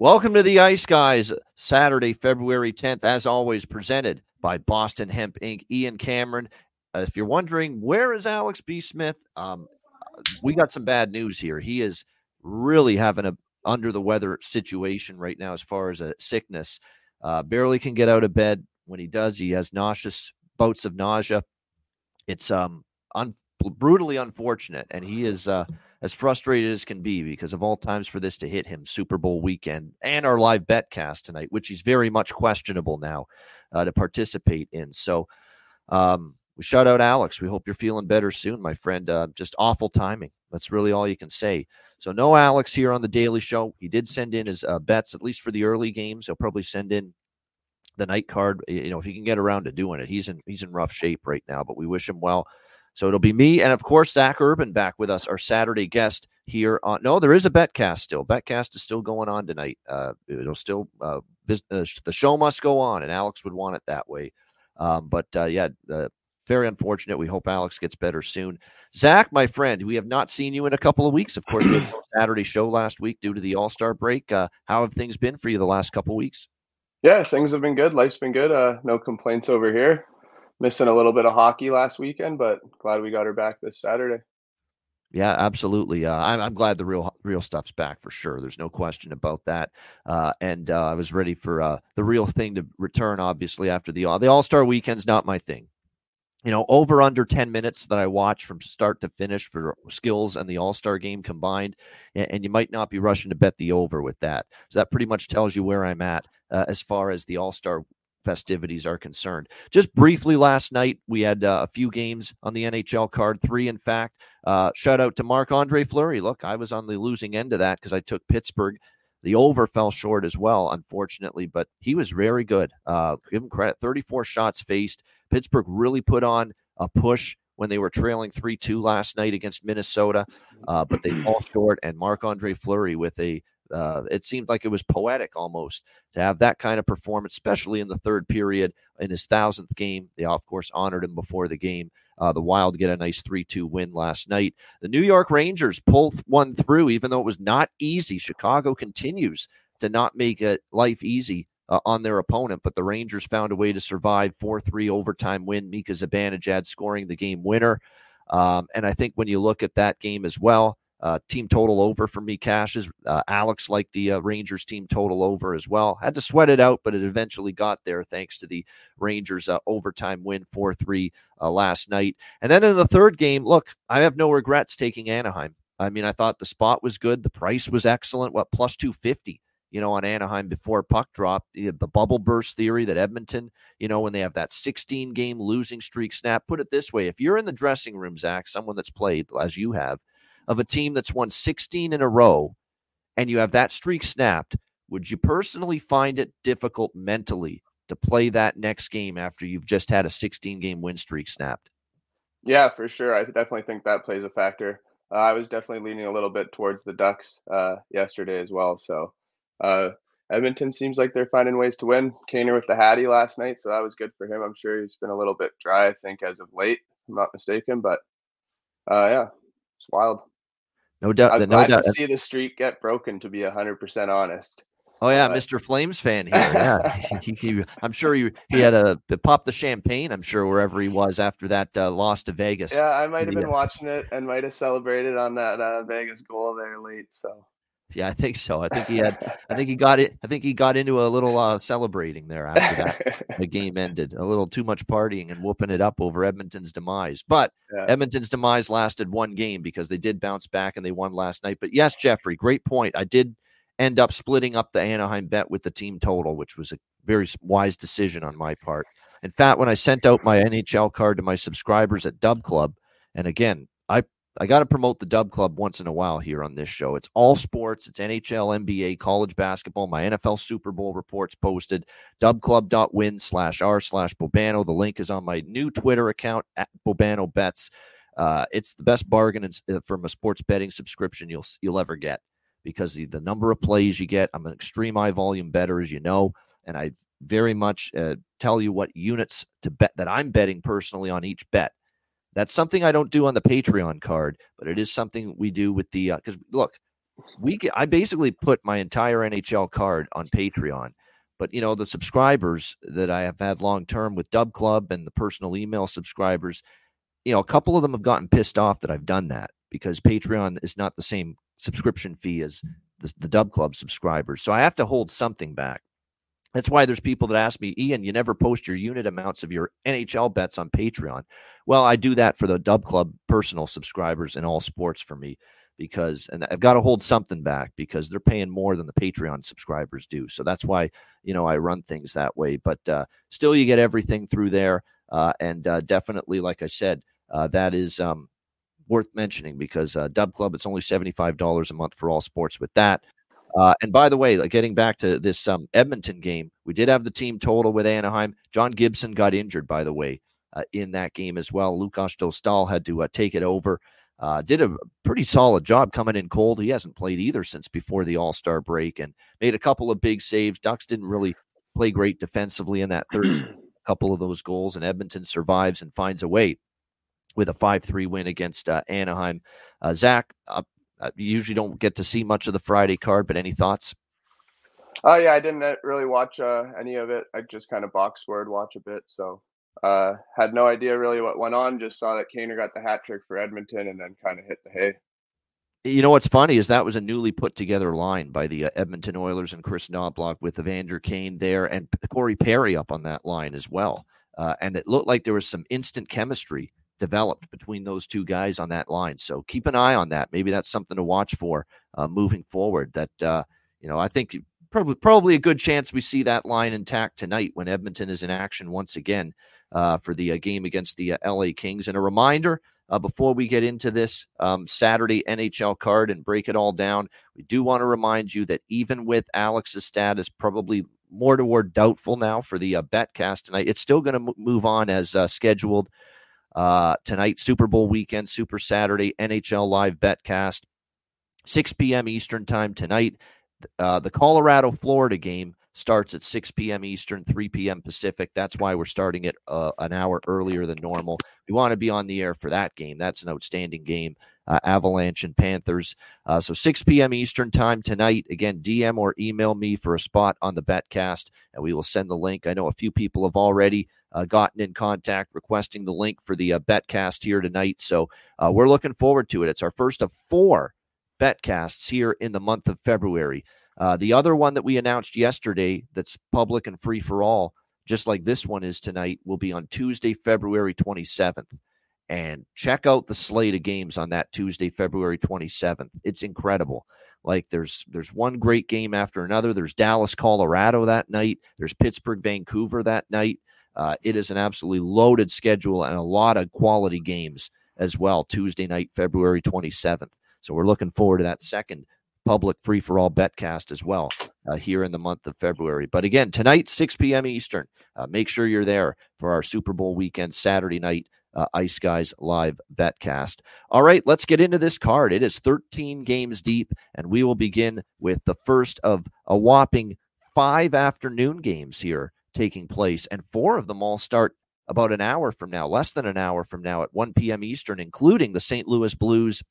Welcome to the Ice Guys, Saturday, February 10th, as always, presented by Boston Hemp Inc. Ian Cameron. Uh, if you're wondering, where is Alex P. Smith? Um, we got some bad news here. He is really having a under the weather situation right now as far as a sickness. Uh, barely can get out of bed. When he does, he has nauseous bouts of nausea. It's um un- brutally unfortunate, and he is uh, as frustrated as can be because of all times for this to hit him Super Bowl weekend and our live bet cast tonight, which he's very much questionable now uh, to participate in. So um, we shout out Alex. We hope you're feeling better soon, my friend. Uh, just awful timing. That's really all you can say. So no Alex here on the Daily Show. He did send in his uh, bets, at least for the early games. He'll probably send in the night card. You know, if he can get around to doing it, he's in he's in rough shape right now. But we wish him well. So it'll be me and of course Zach Urban back with us, our Saturday guest here on. No, there is a betcast still. Betcast is still going on tonight. Uh, it'll still uh, business. The show must go on, and Alex would want it that way. Um, but uh, yeah, uh, very unfortunate. We hope Alex gets better soon. Zach, my friend, we have not seen you in a couple of weeks. Of course, we had Saturday show last week due to the All Star break. Uh, how have things been for you the last couple of weeks? Yeah, things have been good. Life's been good. Uh, no complaints over here missing a little bit of hockey last weekend, but glad we got her back this Saturday. Yeah, absolutely. Uh, I'm, I'm glad the real real stuff's back for sure. There's no question about that. Uh, and uh, I was ready for uh, the real thing to return. Obviously, after the the All Star weekend's not my thing. You know, over under 10 minutes that I watch from start to finish for skills and the All Star game combined, and, and, you might not be rushing to bet the over with that. So that pretty much tells you where I'm at uh, as far as the All Star festivities are concerned. Just briefly last night, we had uh, a few games on the NHL card, three in fact. Uh, shout out to Marc Andre Fleury. Look, I was on the losing end of that because I took Pittsburgh. The over fell short as well, unfortunately, but he was very good. Uh, give him credit 34 shots faced. Pittsburgh really put on a push when they were trailing 3 2 last night against Minnesota, uh, but they fall short. And Marc Andre Fleury with a uh, it seemed like it was poetic almost to have that kind of performance, especially in the third period in his thousandth game. They, of course, honored him before the game. Uh, the Wild get a nice 3 2 win last night. The New York Rangers pull one through, even though it was not easy. Chicago continues to not make it life easy uh, on their opponent, but the Rangers found a way to survive 4 3 overtime win. Mika Zibanejad scoring the game winner. Um, and I think when you look at that game as well, uh, team total over for me, Cashes. Uh, Alex liked the uh, Rangers team total over as well. Had to sweat it out, but it eventually got there thanks to the Rangers uh, overtime win 4 3 uh, last night. And then in the third game, look, I have no regrets taking Anaheim. I mean, I thought the spot was good. The price was excellent. What, plus 250? you know, on Anaheim before puck drop. The bubble burst theory that Edmonton, you know, when they have that 16 game losing streak snap. Put it this way if you're in the dressing room, Zach, someone that's played as you have, of a team that's won 16 in a row and you have that streak snapped, would you personally find it difficult mentally to play that next game after you've just had a 16 game win streak snapped? Yeah, for sure. I definitely think that plays a factor. Uh, I was definitely leaning a little bit towards the Ducks uh, yesterday as well. So uh, Edmonton seems like they're finding ways to win. Kaner with the Hattie last night, so that was good for him. I'm sure he's been a little bit dry, I think, as of late. I'm not mistaken, but uh, yeah, it's wild. No doubt. I'm no glad doubt. to see the streak get broken. To be hundred percent honest. Oh yeah, uh, Mr. Flames fan here. Yeah, he, he, I'm sure he he had a pop the champagne. I'm sure wherever he was after that uh, loss to Vegas. Yeah, I might have been watching it and might have celebrated on that uh, Vegas goal there late. So yeah, I think so. I think he had. I think he got it. I think he got into a little uh, celebrating there after that the game ended. A little too much partying and whooping it up over Edmonton's demise. But yeah. Edmonton's demise lasted one game because they did bounce back and they won last night. But yes, Jeffrey, great point. I did end up splitting up the Anaheim bet with the team total, which was a very wise decision on my part. In fact, when I sent out my NHL card to my subscribers at Dub Club, and again, I got to promote the Dub Club once in a while here on this show. It's all sports. It's NHL, NBA, college basketball. My NFL Super Bowl reports posted. Dubclub.win slash r slash Bobano. The link is on my new Twitter account at Bobano Bets. Uh, it's the best bargain uh, from a sports betting subscription you'll you'll ever get because the, the number of plays you get. I'm an extreme high volume better, as you know, and I very much uh, tell you what units to bet that I'm betting personally on each bet. That's something I don't do on the Patreon card, but it is something we do with the because uh, look, we get, I basically put my entire NHL card on Patreon, but you know the subscribers that I have had long term with Dub Club and the personal email subscribers, you know, a couple of them have gotten pissed off that I've done that because Patreon is not the same subscription fee as the, the Dub Club subscribers, so I have to hold something back. That's why there's people that ask me, Ian, you never post your unit amounts of your NHL bets on Patreon. Well, I do that for the Dub Club personal subscribers in all sports for me because, and I've got to hold something back because they're paying more than the Patreon subscribers do. So that's why, you know, I run things that way. But uh, still, you get everything through there. Uh, and uh, definitely, like I said, uh, that is um, worth mentioning because uh, Dub Club, it's only $75 a month for all sports with that. Uh, and by the way, like getting back to this um, Edmonton game, we did have the team total with Anaheim. John Gibson got injured, by the way, uh, in that game as well. Lukas Dostal had to uh, take it over. Uh, did a pretty solid job coming in cold. He hasn't played either since before the All Star break and made a couple of big saves. Ducks didn't really play great defensively in that third couple of those goals, and Edmonton survives and finds a way with a 5 3 win against uh, Anaheim. Uh, Zach, uh, you usually don't get to see much of the Friday card, but any thoughts? Oh yeah, I didn't uh, really watch uh, any of it. I just kind of box scored watch a bit, so uh, had no idea really what went on. Just saw that Kaner got the hat trick for Edmonton, and then kind of hit the hay. You know what's funny is that was a newly put together line by the uh, Edmonton Oilers and Chris Knobloch with Evander Kane there and Corey Perry up on that line as well. Uh, and it looked like there was some instant chemistry developed between those two guys on that line. So keep an eye on that. Maybe that's something to watch for uh, moving forward. That uh, you know, I think probably probably a good chance we see that line intact tonight when Edmonton is in action once again uh, for the uh, game against the uh, LA Kings. And a reminder. Uh, before we get into this um, Saturday NHL card and break it all down, we do want to remind you that even with Alex's status probably more toward doubtful now for the uh, betcast tonight, it's still going to m- move on as scheduled uh, tonight, Super Bowl weekend, Super Saturday, NHL Live Betcast, 6 p.m. Eastern Time tonight. Uh, the Colorado Florida game starts at 6 p.m. Eastern, 3 p.m. Pacific. That's why we're starting it uh, an hour earlier than normal. We want to be on the air for that game. That's an outstanding game. Uh, Avalanche and Panthers. Uh, so 6 p.m. Eastern time tonight. Again, DM or email me for a spot on the Betcast, and we will send the link. I know a few people have already uh, gotten in contact requesting the link for the uh, Betcast here tonight. So uh, we're looking forward to it. It's our first of four Betcasts here in the month of February. Uh, the other one that we announced yesterday that's public and free for all, just like this one is tonight, will be on Tuesday, February 27th. And check out the slate of games on that Tuesday, February 27th. It's incredible. Like there's there's one great game after another. There's Dallas, Colorado that night. There's Pittsburgh, Vancouver that night. Uh, it is an absolutely loaded schedule and a lot of quality games as well. Tuesday night, February 27th. So we're looking forward to that second public free for all betcast as well uh, here in the month of February. But again, tonight, 6 p.m. Eastern. Uh, make sure you're there for our Super Bowl weekend, Saturday night. Uh, Ice Guys live betcast. All right, let's get into this card. It is 13 games deep, and we will begin with the first of a whopping five afternoon games here taking place, and four of them all start about an hour from now, less than an hour from now at 1 p.m. Eastern, including the St. Louis Blues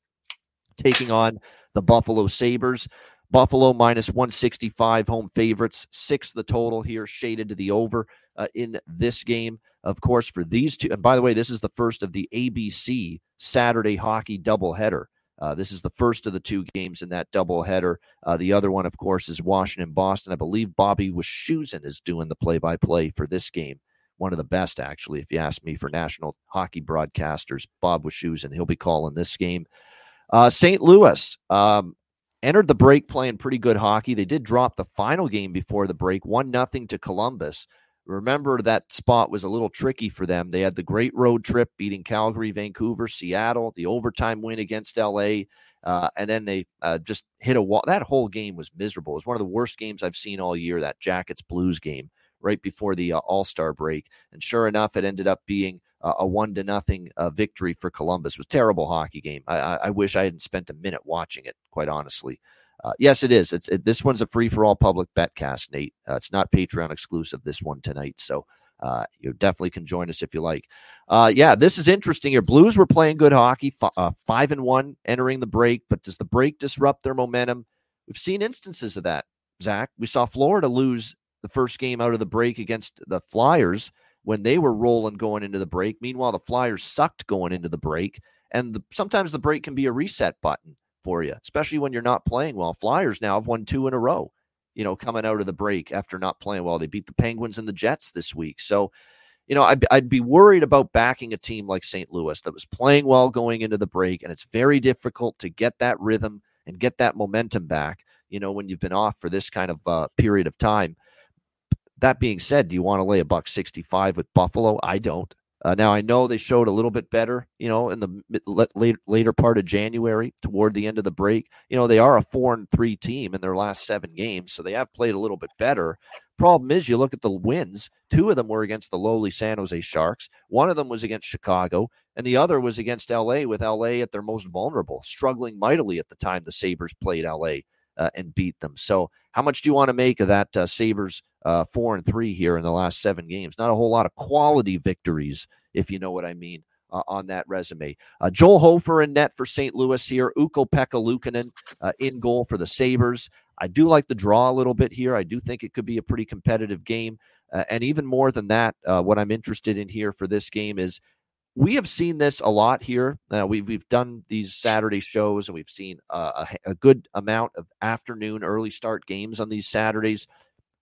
taking on the Buffalo Sabres. Buffalo minus 165 home favorites, six the total here, shaded to the over uh, in this game. Of course, for these two, and by the way, this is the first of the ABC Saturday hockey doubleheader. Uh, this is the first of the two games in that doubleheader. Uh, the other one, of course, is Washington Boston. I believe Bobby Wischusen is doing the play by play for this game. One of the best, actually, if you ask me, for national hockey broadcasters. Bob Wischusen, he'll be calling this game. Uh, St. Louis um, entered the break playing pretty good hockey. They did drop the final game before the break, one nothing to Columbus. Remember that spot was a little tricky for them. They had the great road trip beating Calgary, Vancouver, Seattle, the overtime win against LA, uh, and then they uh, just hit a wall. That whole game was miserable. It was one of the worst games I've seen all year. That Jackets Blues game right before the uh, All Star break, and sure enough, it ended up being a one to nothing uh, victory for Columbus. It was terrible hockey game. I, I, I wish I hadn't spent a minute watching it. Quite honestly. Uh, yes, it is. It's it, this one's a free for all public bet cast, Nate. Uh, it's not Patreon exclusive. This one tonight, so uh, you definitely can join us if you like. Uh, yeah, this is interesting. Your Blues were playing good hockey, f- uh, five and one entering the break, but does the break disrupt their momentum? We've seen instances of that. Zach, we saw Florida lose the first game out of the break against the Flyers when they were rolling going into the break. Meanwhile, the Flyers sucked going into the break, and the, sometimes the break can be a reset button for you, especially when you're not playing well. Flyers now have won two in a row, you know, coming out of the break after not playing well. They beat the Penguins and the Jets this week. So, you know, I'd, I'd be worried about backing a team like St. Louis that was playing well going into the break, and it's very difficult to get that rhythm and get that momentum back, you know, when you've been off for this kind of uh, period of time. That being said, do you want to lay a buck 65 with Buffalo? I don't. Uh, now I know they showed a little bit better, you know, in the late, later part of January, toward the end of the break. You know, they are a four and three team in their last seven games, so they have played a little bit better. Problem is, you look at the wins. Two of them were against the lowly San Jose Sharks. One of them was against Chicago, and the other was against LA. With LA at their most vulnerable, struggling mightily at the time the Sabres played LA and beat them. So, how much do you want to make of that uh, Sabres uh, four and three here in the last seven games? Not a whole lot of quality victories, if you know what I mean. Uh, on that resume, uh, Joel Hofer in net for St. Louis here. Ukko-Pekka Luukkonen uh, in goal for the Sabres. I do like the draw a little bit here. I do think it could be a pretty competitive game. Uh, and even more than that, uh, what I'm interested in here for this game is we have seen this a lot here. Uh, we've we've done these Saturday shows, and we've seen uh, a, a, good amount of afternoon early start games on these Saturdays.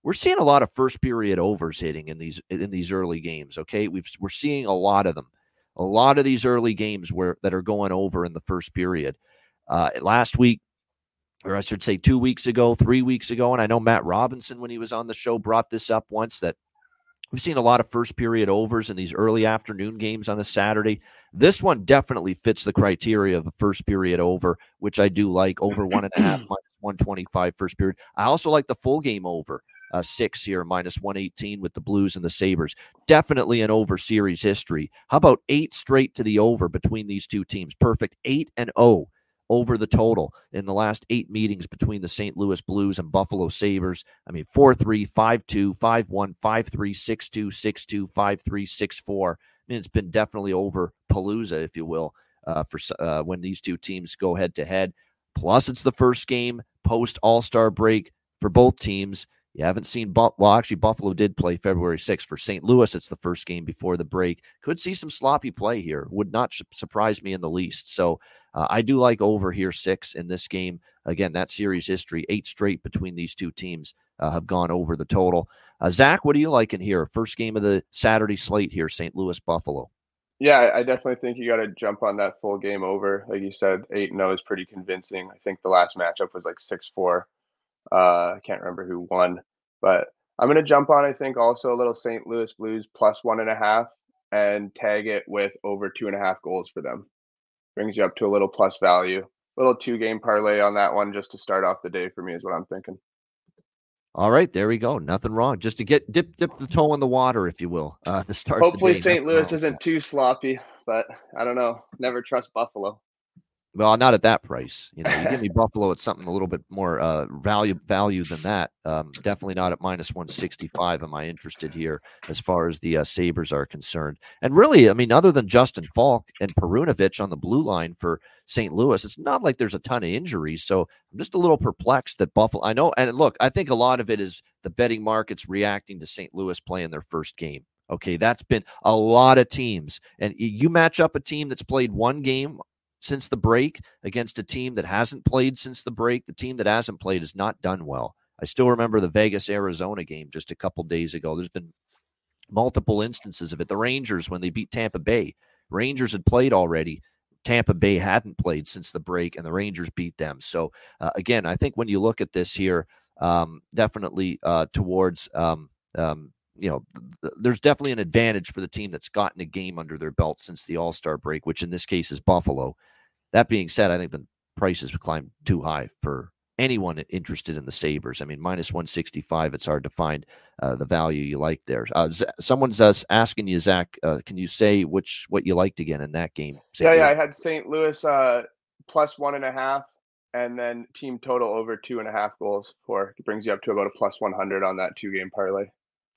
We're seeing a lot of first period overs hitting in these in these early games. Okay, we've we're seeing a lot of them, a lot of these early games where that are going over in the first period. Uh, last week, or I should say, two weeks ago, three weeks ago, and I know Matt Robinson when he was on the show brought this up once that We've seen a lot of first period overs in these early afternoon games on a Saturday. This one definitely fits the criteria of a first period over, which I do like over one and a half minus 125 first period. I also like the full game over. Uh, six here, minus 118 with the Blues and the Sabres. Definitely an over series history. How about eight straight to the over between these two teams? Perfect. Eight and oh over the total in the last eight meetings between the St. Louis Blues and Buffalo Sabres. I mean, 4 3, 5 2, 5 1, 5 3, 6 2, 6 2, 5 3, 6 4. I mean, it's been definitely over Palooza, if you will, uh, for uh, when these two teams go head to head. Plus, it's the first game post All Star break for both teams. You haven't seen, well, actually, Buffalo did play February 6th. For St. Louis, it's the first game before the break. Could see some sloppy play here. Would not surprise me in the least. So uh, I do like over here six in this game. Again, that series history, eight straight between these two teams uh, have gone over the total. Uh, Zach, what do you like in here? First game of the Saturday slate here, St. Louis Buffalo. Yeah, I definitely think you got to jump on that full game over. Like you said, 8 0 is pretty convincing. I think the last matchup was like six four. Uh, I can't remember who won, but I'm gonna jump on. I think also a little St. Louis Blues plus one and a half and tag it with over two and a half goals for them brings you up to a little plus value. Little two game parlay on that one just to start off the day for me is what I'm thinking. All right, there we go. Nothing wrong. Just to get dip dip the toe in the water, if you will, uh, to start. Hopefully, St. Louis isn't too sloppy, but I don't know. Never trust Buffalo. Well, not at that price. You know, you give me Buffalo at something a little bit more uh, value value than that. Um, definitely not at minus one sixty five. Am I interested here as far as the uh, Sabres are concerned? And really, I mean, other than Justin Faulk and Perunovich on the blue line for St. Louis, it's not like there's a ton of injuries. So I'm just a little perplexed that Buffalo. I know, and look, I think a lot of it is the betting markets reacting to St. Louis playing their first game. Okay, that's been a lot of teams. And you match up a team that's played one game since the break against a team that hasn't played since the break. The team that hasn't played has not done well. I still remember the Vegas Arizona game just a couple days ago. There's been multiple instances of it. The Rangers when they beat Tampa Bay, Rangers had played already. Tampa Bay hadn't played since the break, and the Rangers beat them. So uh, again, I think when you look at this here, um, definitely uh, towards um, um, you know, th- there's definitely an advantage for the team that's gotten a game under their belt since the All Star break, which in this case is Buffalo. That being said, I think the prices have climbed too high for anyone interested in the Sabres. I mean, minus 165, it's hard to find uh, the value you like there. Uh, someone's uh, asking you, Zach, uh, can you say which what you liked again in that game? St. Yeah, Louis? yeah, I had St. Louis uh, plus one and a half, and then team total over two and a half goals for it brings you up to about a plus 100 on that two game parlay.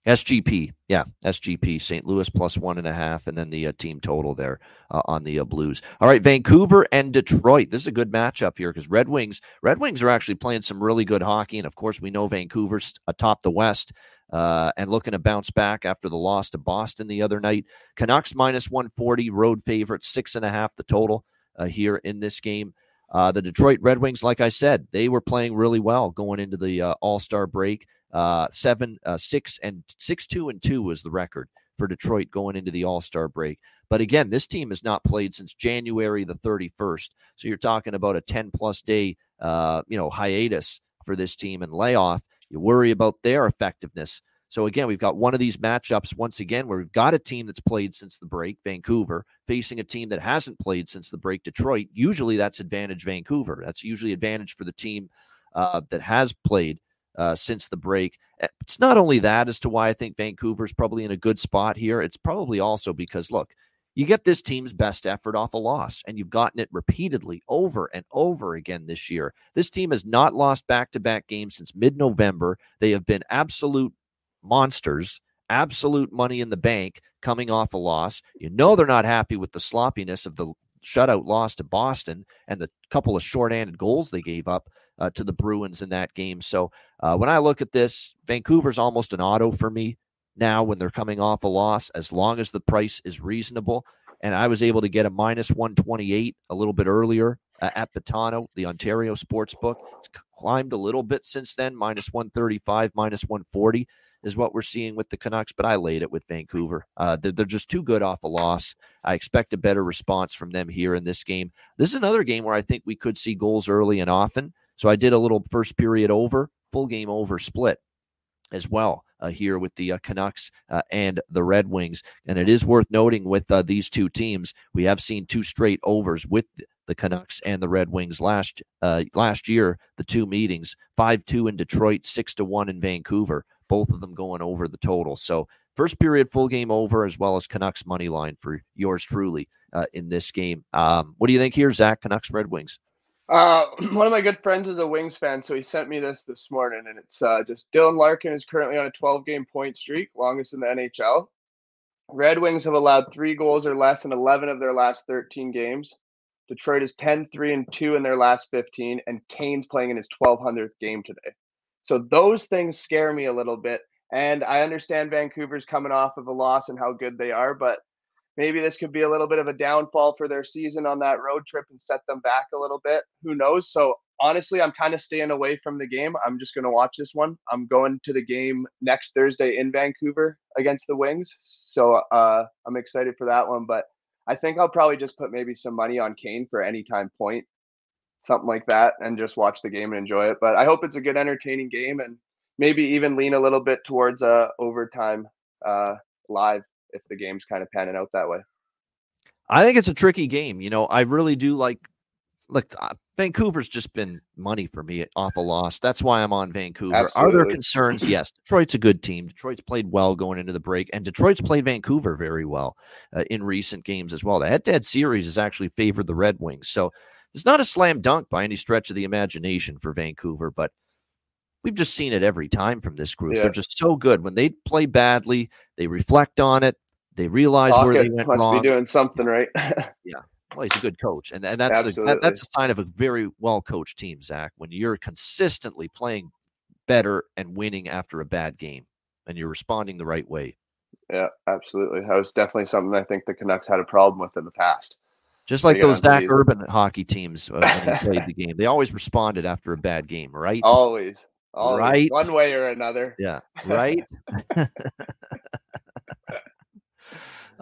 SGP, yeah, SGP, St. Louis plus one and a half, and then the uh, team total there uh, on the uh, Blues. All right, Vancouver and Detroit. This is a good matchup here because Red Wings, Red Wings are actually playing some really good hockey, and of course we know Vancouver's atop the West uh, and looking to bounce back after the loss to Boston the other night. Canucks minus one forty, road favorite six and a half the total uh, here in this game. Uh, the Detroit Red Wings, like I said, they were playing really well going into the All Star break. Uh, seven, uh, six, and six, two, and two was the record for Detroit going into the All Star break. But again, this team has not played since January the 31st. So you're talking about a 10 plus day, uh, you know, hiatus for this team and layoff. You worry about their effectiveness. So again, we've got one of these matchups once again where we've got a team that's played since the break, Vancouver, facing a team that hasn't played since the break, Detroit. Usually that's advantage Vancouver. That's usually advantage for the team uh, that has played uh, since the break. Eh, it's not only that as to why I think Vancouver's probably in a good spot here. It's probably also because, look, you get this team's best effort off a loss, and you've gotten it repeatedly over and over again this year. This team has not lost back to back games since mid November. They have been absolute monsters, absolute money in the bank coming off a loss. You know they're not happy with the sloppiness of the shutout loss to Boston and the couple of short-handed goals they gave up uh, to the Bruins in that game. So uh, when I look at this, Vancouver's almost an auto for me now when they're coming off a loss, as long as the price is reasonable. And I was able to get a minus 128 a little bit earlier uh, at Betano, the Ontario sports book. It's climbed a little bit since then, minus 135, minus 140 is what we're seeing with the Canucks, but I laid it with Vancouver. Uh, they're, they're, just too good off a loss. I expect a better response from them here in this game. This is another game where I think we could see goals early and often. So I did a little first period over, full game over split as well uh, here with the uh, Canucks uh, and the Red Wings. And it is worth noting with uh, these two teams, we have seen two straight overs with the Canucks and the Red Wings last uh, last year. The two meetings, five two in Detroit, six to one in Vancouver both of them going over the total. So first period full game over, as well as Canucks money line for yours truly uh, in this game. Um, what do you think here, Zach? Canucks Red Wings. Uh, one of my good friends is a Wings fan, so he sent me this this morning, and it's uh, just Dylan Larkin is currently on a 12 game point streak, longest in the NHL. Red Wings have allowed three goals or less in 11 of their last 13 games. Detroit is 10 3 and 2 in their last 15, and Kane's playing in his 1200th game today. So those things scare me a little bit. And I understand Vancouver's coming off of a loss and how good they are, but maybe this could be a little bit of a downfall for their season on that road trip and set them back a little bit. Who knows? So honestly, I'm kind of staying away from the game. I'm just going to watch this one. I'm going to the game next Thursday in Vancouver against the Wings. So uh, I'm excited for that one. But I think I'll probably just put maybe some money on Kane for any time point something like that and just watch the game and enjoy it. But I hope it's a good, entertaining game and maybe even lean a little bit towards a overtime uh, live if the game's kind of panning out that way. I think it's a tricky game. You know, I really do like. Look, uh, Vancouver's just been money for me off a loss. That's why I'm on Vancouver. Absolutely. Are there concerns? yes. Detroit's a good team. Detroit's played well going into the break, and Detroit's played Vancouver very well uh, in recent games as well. The head-to-head series has actually favored the Red Wings. So it's not a slam dunk by any stretch of the imagination for Vancouver, but we've just seen it every time from this group. Yeah. They're just so good. When they play badly, they reflect on it. They realize Tocchet where they went must wrong. be doing something right. yeah. Well, he's a good coach, and, and that's a, that, that's a sign of a very well coached team, Zach. When you're consistently playing better and winning after a bad game, and you're responding the right way. Yeah, absolutely. That was definitely something I think the Canucks had a problem with in the past. Just like those Zach Urban hockey teams uh, when he played the game, they always responded after a bad game, right? Always, always, right? One way or another. Yeah, right.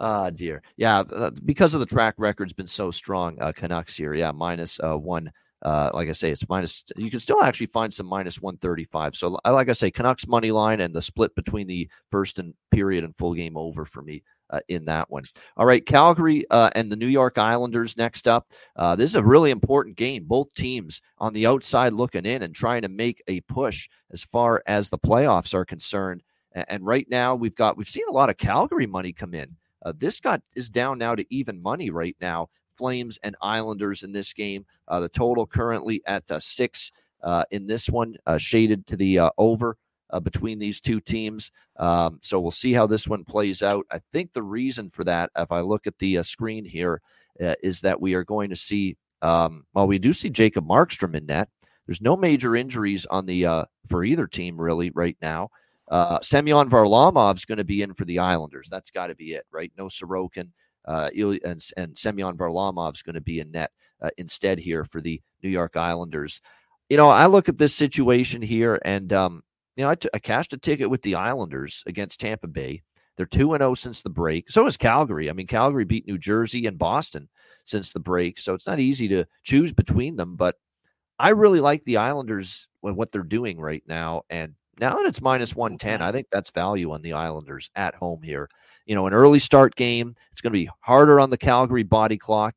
Ah, dear. Yeah, uh, because of the track record's been so strong, uh, Canucks here. Yeah, minus, uh, one Uh, like I say, it's minus. You can still actually find some minus one thirty five. So, like I say, Canucks money line and the split between the first and period and full game over for me uh, in that one. All right, Calgary uh, and the New York Islanders next up. Uh, this is a really important game. Both teams on the outside looking in and trying to make a push as far as the playoffs are concerned. And right now, we've got we've seen a lot of Calgary money come in. Uh, this got is down now to even money right now Flames and Islanders in this game. Uh, the total currently at uh, six uh, in this one, uh, shaded to the uh, over uh, between these two teams. Um, so we'll see how this one plays out. I think the reason for that, if I look at the screen here, is that we are going to see. Um, well, we do see Jacob Markstrom in net. There's no major injuries on the for either team really right now. Uh, Semyon Varlamov's going to be in for the Islanders. That's got to be it, right? No Sorokin uh, and, and Semyon Varlamov's going to be in net uh, instead here for the New York Islanders. You know, I look at this situation here, and um, you know, I, t- I cashed a ticket with the Islanders against Tampa Bay. They're two and zero oh since the break. So is Calgary. I mean, Calgary beat New Jersey and Boston since the break, so it's not easy to choose between them. But I really like the Islanders and what they're doing right now, and now that it's minus 110, I think that's value on the Islanders at home here you know, an early start game. It's going to be harder on the Calgary body clock.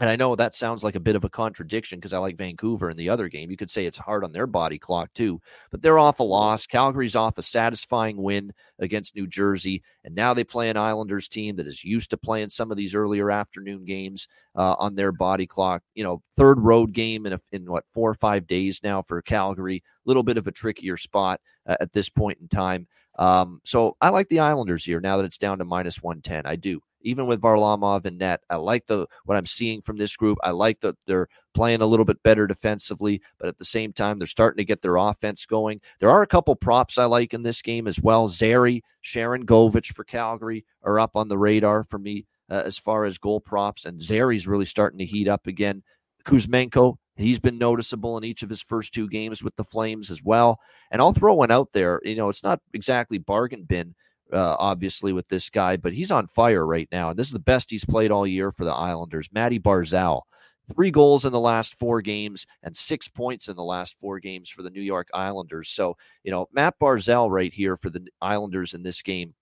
And I know that sounds like a bit of a contradiction because I like Vancouver in the other game. You could say it's hard on their body clock too, but they're off a loss. Calgary's off a satisfying win against New Jersey, and now they play an Islanders team that is used to playing some of these earlier afternoon games uh, on their body clock. You know, third road game in a, in what four or five days now for Calgary. A little bit of a trickier spot uh, at this point in time. Um, so I like the Islanders here now that it's down to minus 110. I do. Even with Varlamov and net, I like the what I'm seeing from this group. I like that they're playing a little bit better defensively, but at the same time, they're starting to get their offense going. There are a couple props I like in this game as well. Zary, Sharangovich for Calgary are up on the radar for me uh, as far as goal props, and Zary's really starting to heat up again. Kuzmenko, He's been noticeable in each of his first two games with the Flames as well. And I'll throw one out there. You know, it's not exactly bargain bin, uh, obviously, with this guy, but he's on fire right now. And this is the best he's played all year for the Islanders. Maddie Barzal, three goals in the last four games and six points in the last four games for the New York Islanders. So, you know, Matt Barzal right here for the Islanders in this game.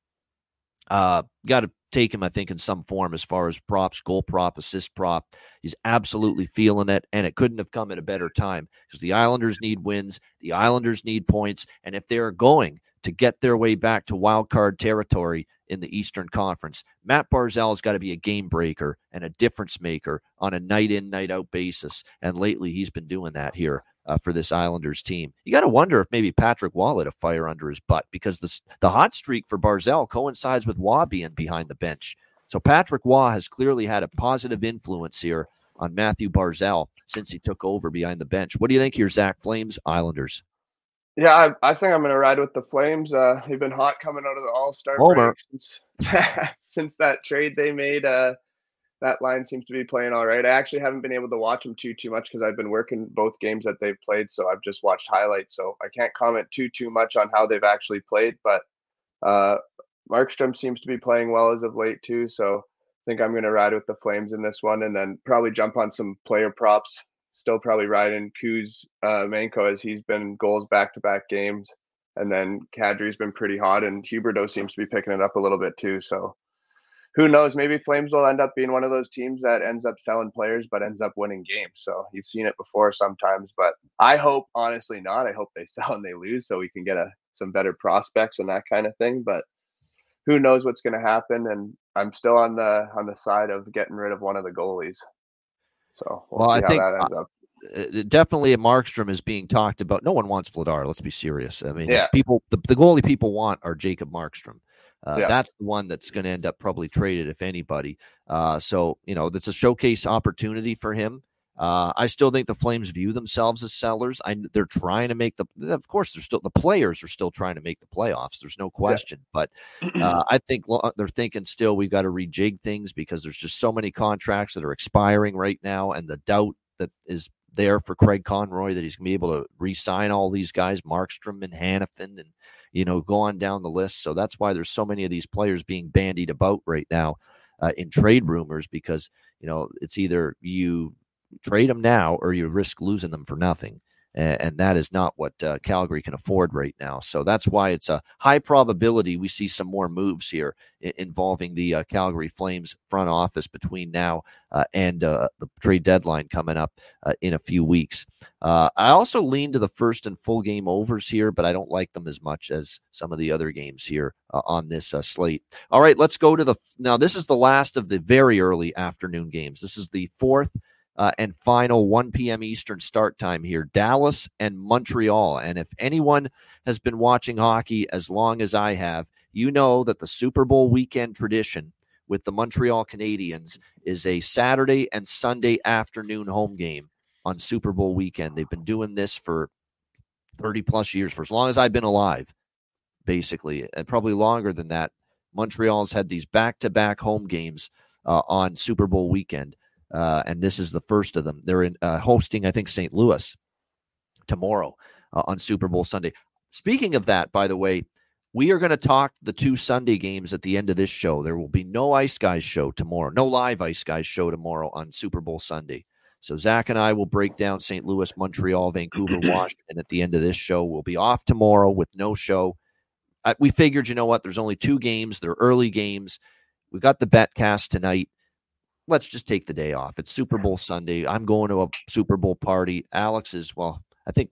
Uh, got to take him, I think, in some form as far as props, goal prop, assist prop. He's absolutely feeling it, and it couldn't have come at a better time because the Islanders need wins, the Islanders need points, and if they're going to get their way back to wild card territory in the Eastern Conference, Matt Barzal's got to be a game breaker and a difference maker on a night in, night out basis. And lately, he's been doing that here uh, for this Islanders team. You got to wonder if maybe Patrick Roy lit a fire under his butt because this, the hot streak for Barzal coincides with Roy being behind the bench. So Patrick Roy has clearly had a positive influence here on Matthew Barzal since he took over behind the bench. What do you think here, Zach? Flames, Islanders? Yeah, I, I think I'm going to ride with the Flames. Uh, they've been hot coming out of the All Star break since since that trade they made. Uh, that line seems to be playing all right. I actually haven't been able to watch them too too much because I've been working both games that they've played, so I've just watched highlights. So I can't comment too too much on how they've actually played. But uh, Markstrom seems to be playing well as of late too. So I think I'm going to ride with the Flames in this one, and then probably jump on some player props. Still probably riding Kuz uh, Manko as he's been goals back to back games, and then Kadri's been pretty hot, and Huberdeau seems to be picking it up a little bit too. So who knows? Maybe Flames will end up being one of those teams that ends up selling players but ends up winning games. So you've seen it before sometimes, but I hope honestly not. I hope they sell and they lose so we can get a some better prospects and that kind of thing. But who knows what's going to happen? And I'm still on the on the side of getting rid of one of the goalies. So we'll, well see I how think, that ends up. Uh, definitely, Markstrom is being talked about. No one wants Vladar. Let's be serious. I mean, yeah. people, the, the goalie people want are Jacob Markstrom. Uh, yeah. That's the one that's going to end up probably traded if anybody. Uh, so you know that's a showcase opportunity for him. Uh, I still think the Flames view themselves as sellers. I, they're trying to make the, of course, they're still the players are still trying to make the playoffs. There's no question, yeah. but uh, I think they're thinking still we've got to rejig things because there's just so many contracts that are expiring right now, and the doubt that is there for Craig Conroy that he's going to be able to re-sign all these guys, Markstrom and Hanifin, and you know, go on down the list. So that's why there's so many of these players being bandied about right now uh, in trade rumors because, you know, it's either you trade them now or you risk losing them for nothing and, that is not what uh, Calgary can afford right now. So that's why it's a high probability we see some more moves here involving the uh, Calgary Flames front office between now uh, and uh, the trade deadline coming up uh, in a few weeks. Uh, I also lean to the first and full game overs here, but I don't like them as much as some of the other games here on this slate. All right, let's go to the now. This is the last of the very early afternoon games. This is the fourth uh, and final 1 p.m. Eastern start time here Dallas and Montreal. And if anyone has been watching hockey as long as I have, you know that the Super Bowl weekend tradition with the Montreal Canadiens is a Saturday and Sunday afternoon home game on Super Bowl weekend. They've been doing this for 30 plus years, for as long as I've been alive, basically, and probably longer than that. Montreal's had these back to back home games uh, on Super Bowl weekend uh, and this is the first of them. They're in uh, hosting, I think, St. Louis tomorrow uh, on Super Bowl Sunday. Speaking of that, by the way, we are going to talk the two Sunday games at the end of this show. There will be no Ice Guys show tomorrow, no live Ice Guys show tomorrow on Super Bowl Sunday. So Zach and I will break down St. Louis, Montreal, Vancouver, Washington at the end of this show. We'll be off tomorrow with no show. Uh, we figured, you know what? There's only two games. They're early games. We got the bet cast tonight let's just take the day off. It's Super Bowl Sunday. I'm going to a Super Bowl party. Alex is well. I think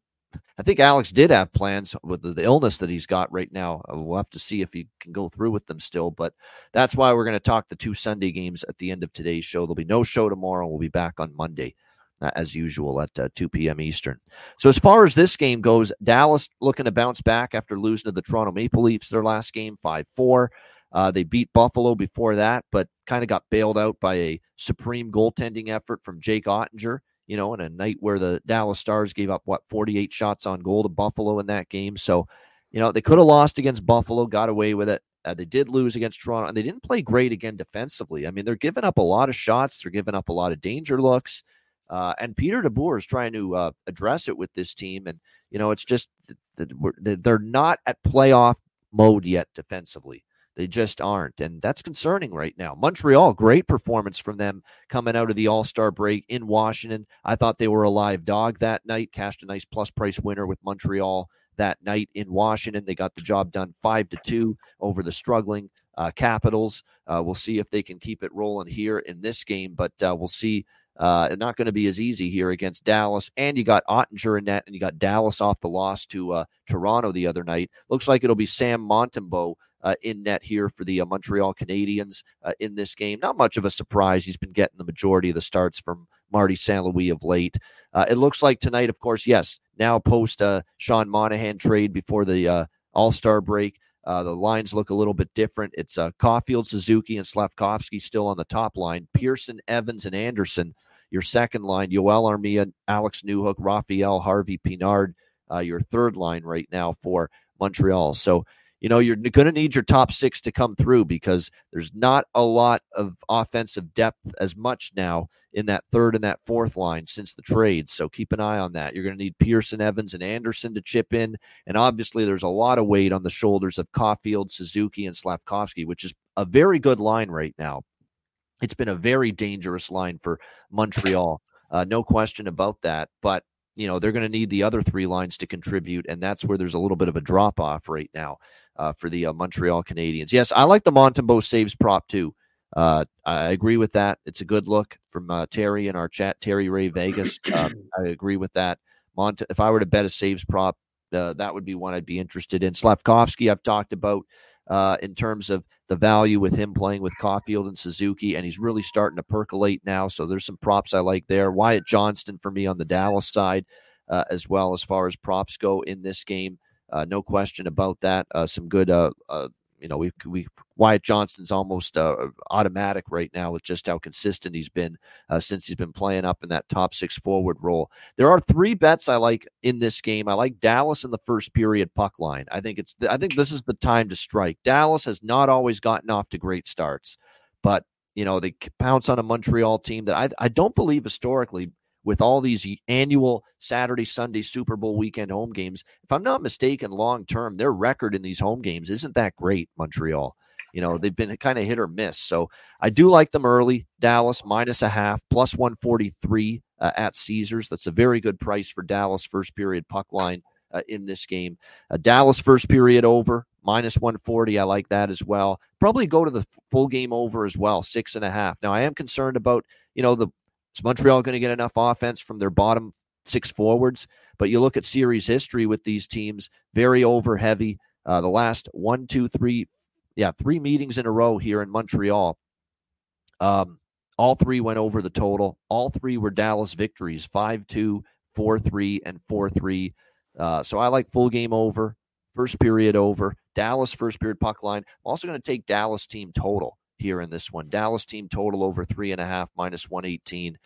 I think Alex did have plans with the, the, illness that he's got right now. Uh, we'll have to see if he can go through with them still. But that's why we're going to talk the two Sunday games at the end of today's show. There'll be no show tomorrow. We'll be back on Monday. Uh, as usual at uh, 2 p.m. Eastern. So, as far as this game goes, Dallas looking to bounce back after losing to the Toronto Maple Leafs their last game 5 4. Uh, they beat Buffalo before that, but kind of got bailed out by a supreme goaltending effort from Jake Oettinger. You know, in a night where the Dallas Stars gave up what 48 shots on goal to Buffalo in that game. So, you know, they could have lost against Buffalo, got away with it. Uh, they did lose against Toronto, and they didn't play great again defensively. I mean, they're giving up a lot of shots. They're giving up a lot of danger looks. Uh, and Peter DeBoer is trying to uh, address it with this team. And, you know, it's just that they're not at playoff mode yet defensively. They just aren't. And that's concerning right now. Montreal, great performance from them coming out of the All Star break in Washington. I thought they were a live dog that night, cashed a nice plus price winner with Montreal that night in Washington. They got the job done five to two over the struggling uh, Capitals. Uh, we'll see if they can keep it rolling here in this game, but uh, we'll see. Uh, not going to be as easy here against Dallas. And you got Oettinger in net, and you got Dallas off the loss to uh, Toronto the other night. Looks like it'll be Sam Montembeault uh, in net here for the uh, Montreal Canadiens uh, in this game. Not much of a surprise. He's been getting the majority of the starts from Marty St. Louis of late. Uh, it looks like tonight, of course, yes, now post uh, Sean Monahan trade before the uh, All Star break. the lines look a little bit different. It's Caufield, Suzuki, and Slafkovsky still on the top line. Pearson, Evans, and Anderson, your second line. Joel Armia, Alex Newhook, Raphael, Harvey Pinard, your third line right now for Montreal. So you know, you're going to need your top six to come through because there's not a lot of offensive depth as much now in that third and that fourth line since the trade. So keep an eye on that. You're going to need Pearson, Evans, and Anderson to chip in. And obviously, there's a lot of weight on the shoulders of Caufield, Suzuki, and Slafkovsky, which is a very good line right now. It's been a very dangerous line for Montreal. Uh, no question about that. But you know they're going to need the other three lines to contribute, and that's where there's a little bit of a drop off right now uh, for the uh, Montreal Canadiens. Yes, I like the Montembeault saves prop too. Uh, I agree with that. It's a good look from uh, Terry in our chat. Terry Ray Vegas. Um, I agree with that. Mont- if I were to bet a saves prop, uh, that would be one I'd be interested in. Slafkovsky, I've talked about uh, in terms of the value with him playing with Caufield and Suzuki, and he's really starting to percolate now. So there's some props I like there. Wyatt Johnston for me on the Dallas side, uh, as well as far as props go in this game. Uh, no question about that. Uh, some good, uh, uh, you know, we we Wyatt Johnston's almost uh, automatic right now with just how consistent he's been since he's been playing up in that top six forward role. There are three bets I like in this game. I like Dallas in the first period puck line. I think it's I think this is the time to strike. Dallas has not always gotten off to great starts, but you know they pounce on a Montreal team that I I don't believe historically with all these annual Saturday, Sunday Super Bowl weekend home games. If I'm not mistaken, long term, their record in these home games isn't that great, Montreal. You know, they've been kind of hit or miss. So I do like them early. Dallas minus a half, plus 143 uh, at Caesars. That's a very good price for Dallas first period puck line uh, in this game. Uh, Dallas first period over, minus 140. I like that as well. Probably go to the full game over as well, six and a half. Now, I am concerned about, you know, the is Montreal going to get enough offense from their bottom six forwards? But you look at series history with these teams, very over heavy. Uh, the last one, two, three, yeah, three meetings in a row here in Montreal. Um, all three went over the total. All three were Dallas victories 5 2, 4 3, and 4 3. Uh, so I like full game over, first period over, Dallas first period puck line. I'm also going to take Dallas team total here in this one. Dallas team total over three and a half, minus 118.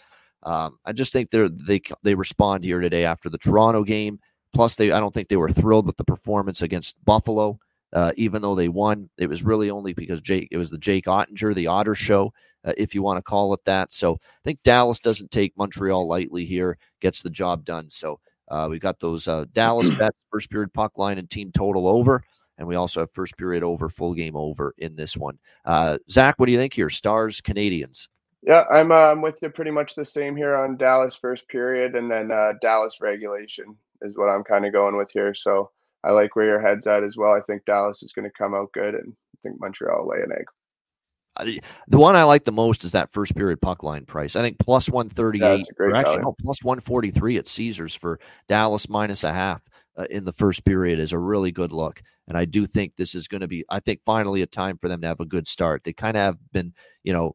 Um, I just think they they they respond here today after the Toronto game. Plus, they I don't think they were thrilled with the performance against Buffalo. Uh, even though they won, it was really only because Jake. It was the Jake Oettinger, the Otter Show, uh, if you want to call it that. So I think Dallas doesn't take Montreal lightly here, gets the job done. So uh, we've got those uh, Dallas bets, first period puck line and team total over, and we also have first period over, full game over in this one. Uh, Zach, what do you think here? Stars, Canadiens. Yeah, I'm uh, I'm with you pretty much the same here on Dallas first period, and then uh, Dallas regulation is what I'm kind of going with here. So I like where your head's at as well. I think Dallas is going to come out good, and I think Montreal will lay an egg. The one I like the most is that first period puck line price. I think plus 138, or actually, no, plus 143 at Caesars for Dallas minus a half uh, in the first period is a really good look. And I do think this is going to be, I think, finally a time for them to have a good start. They kind of have been, you know,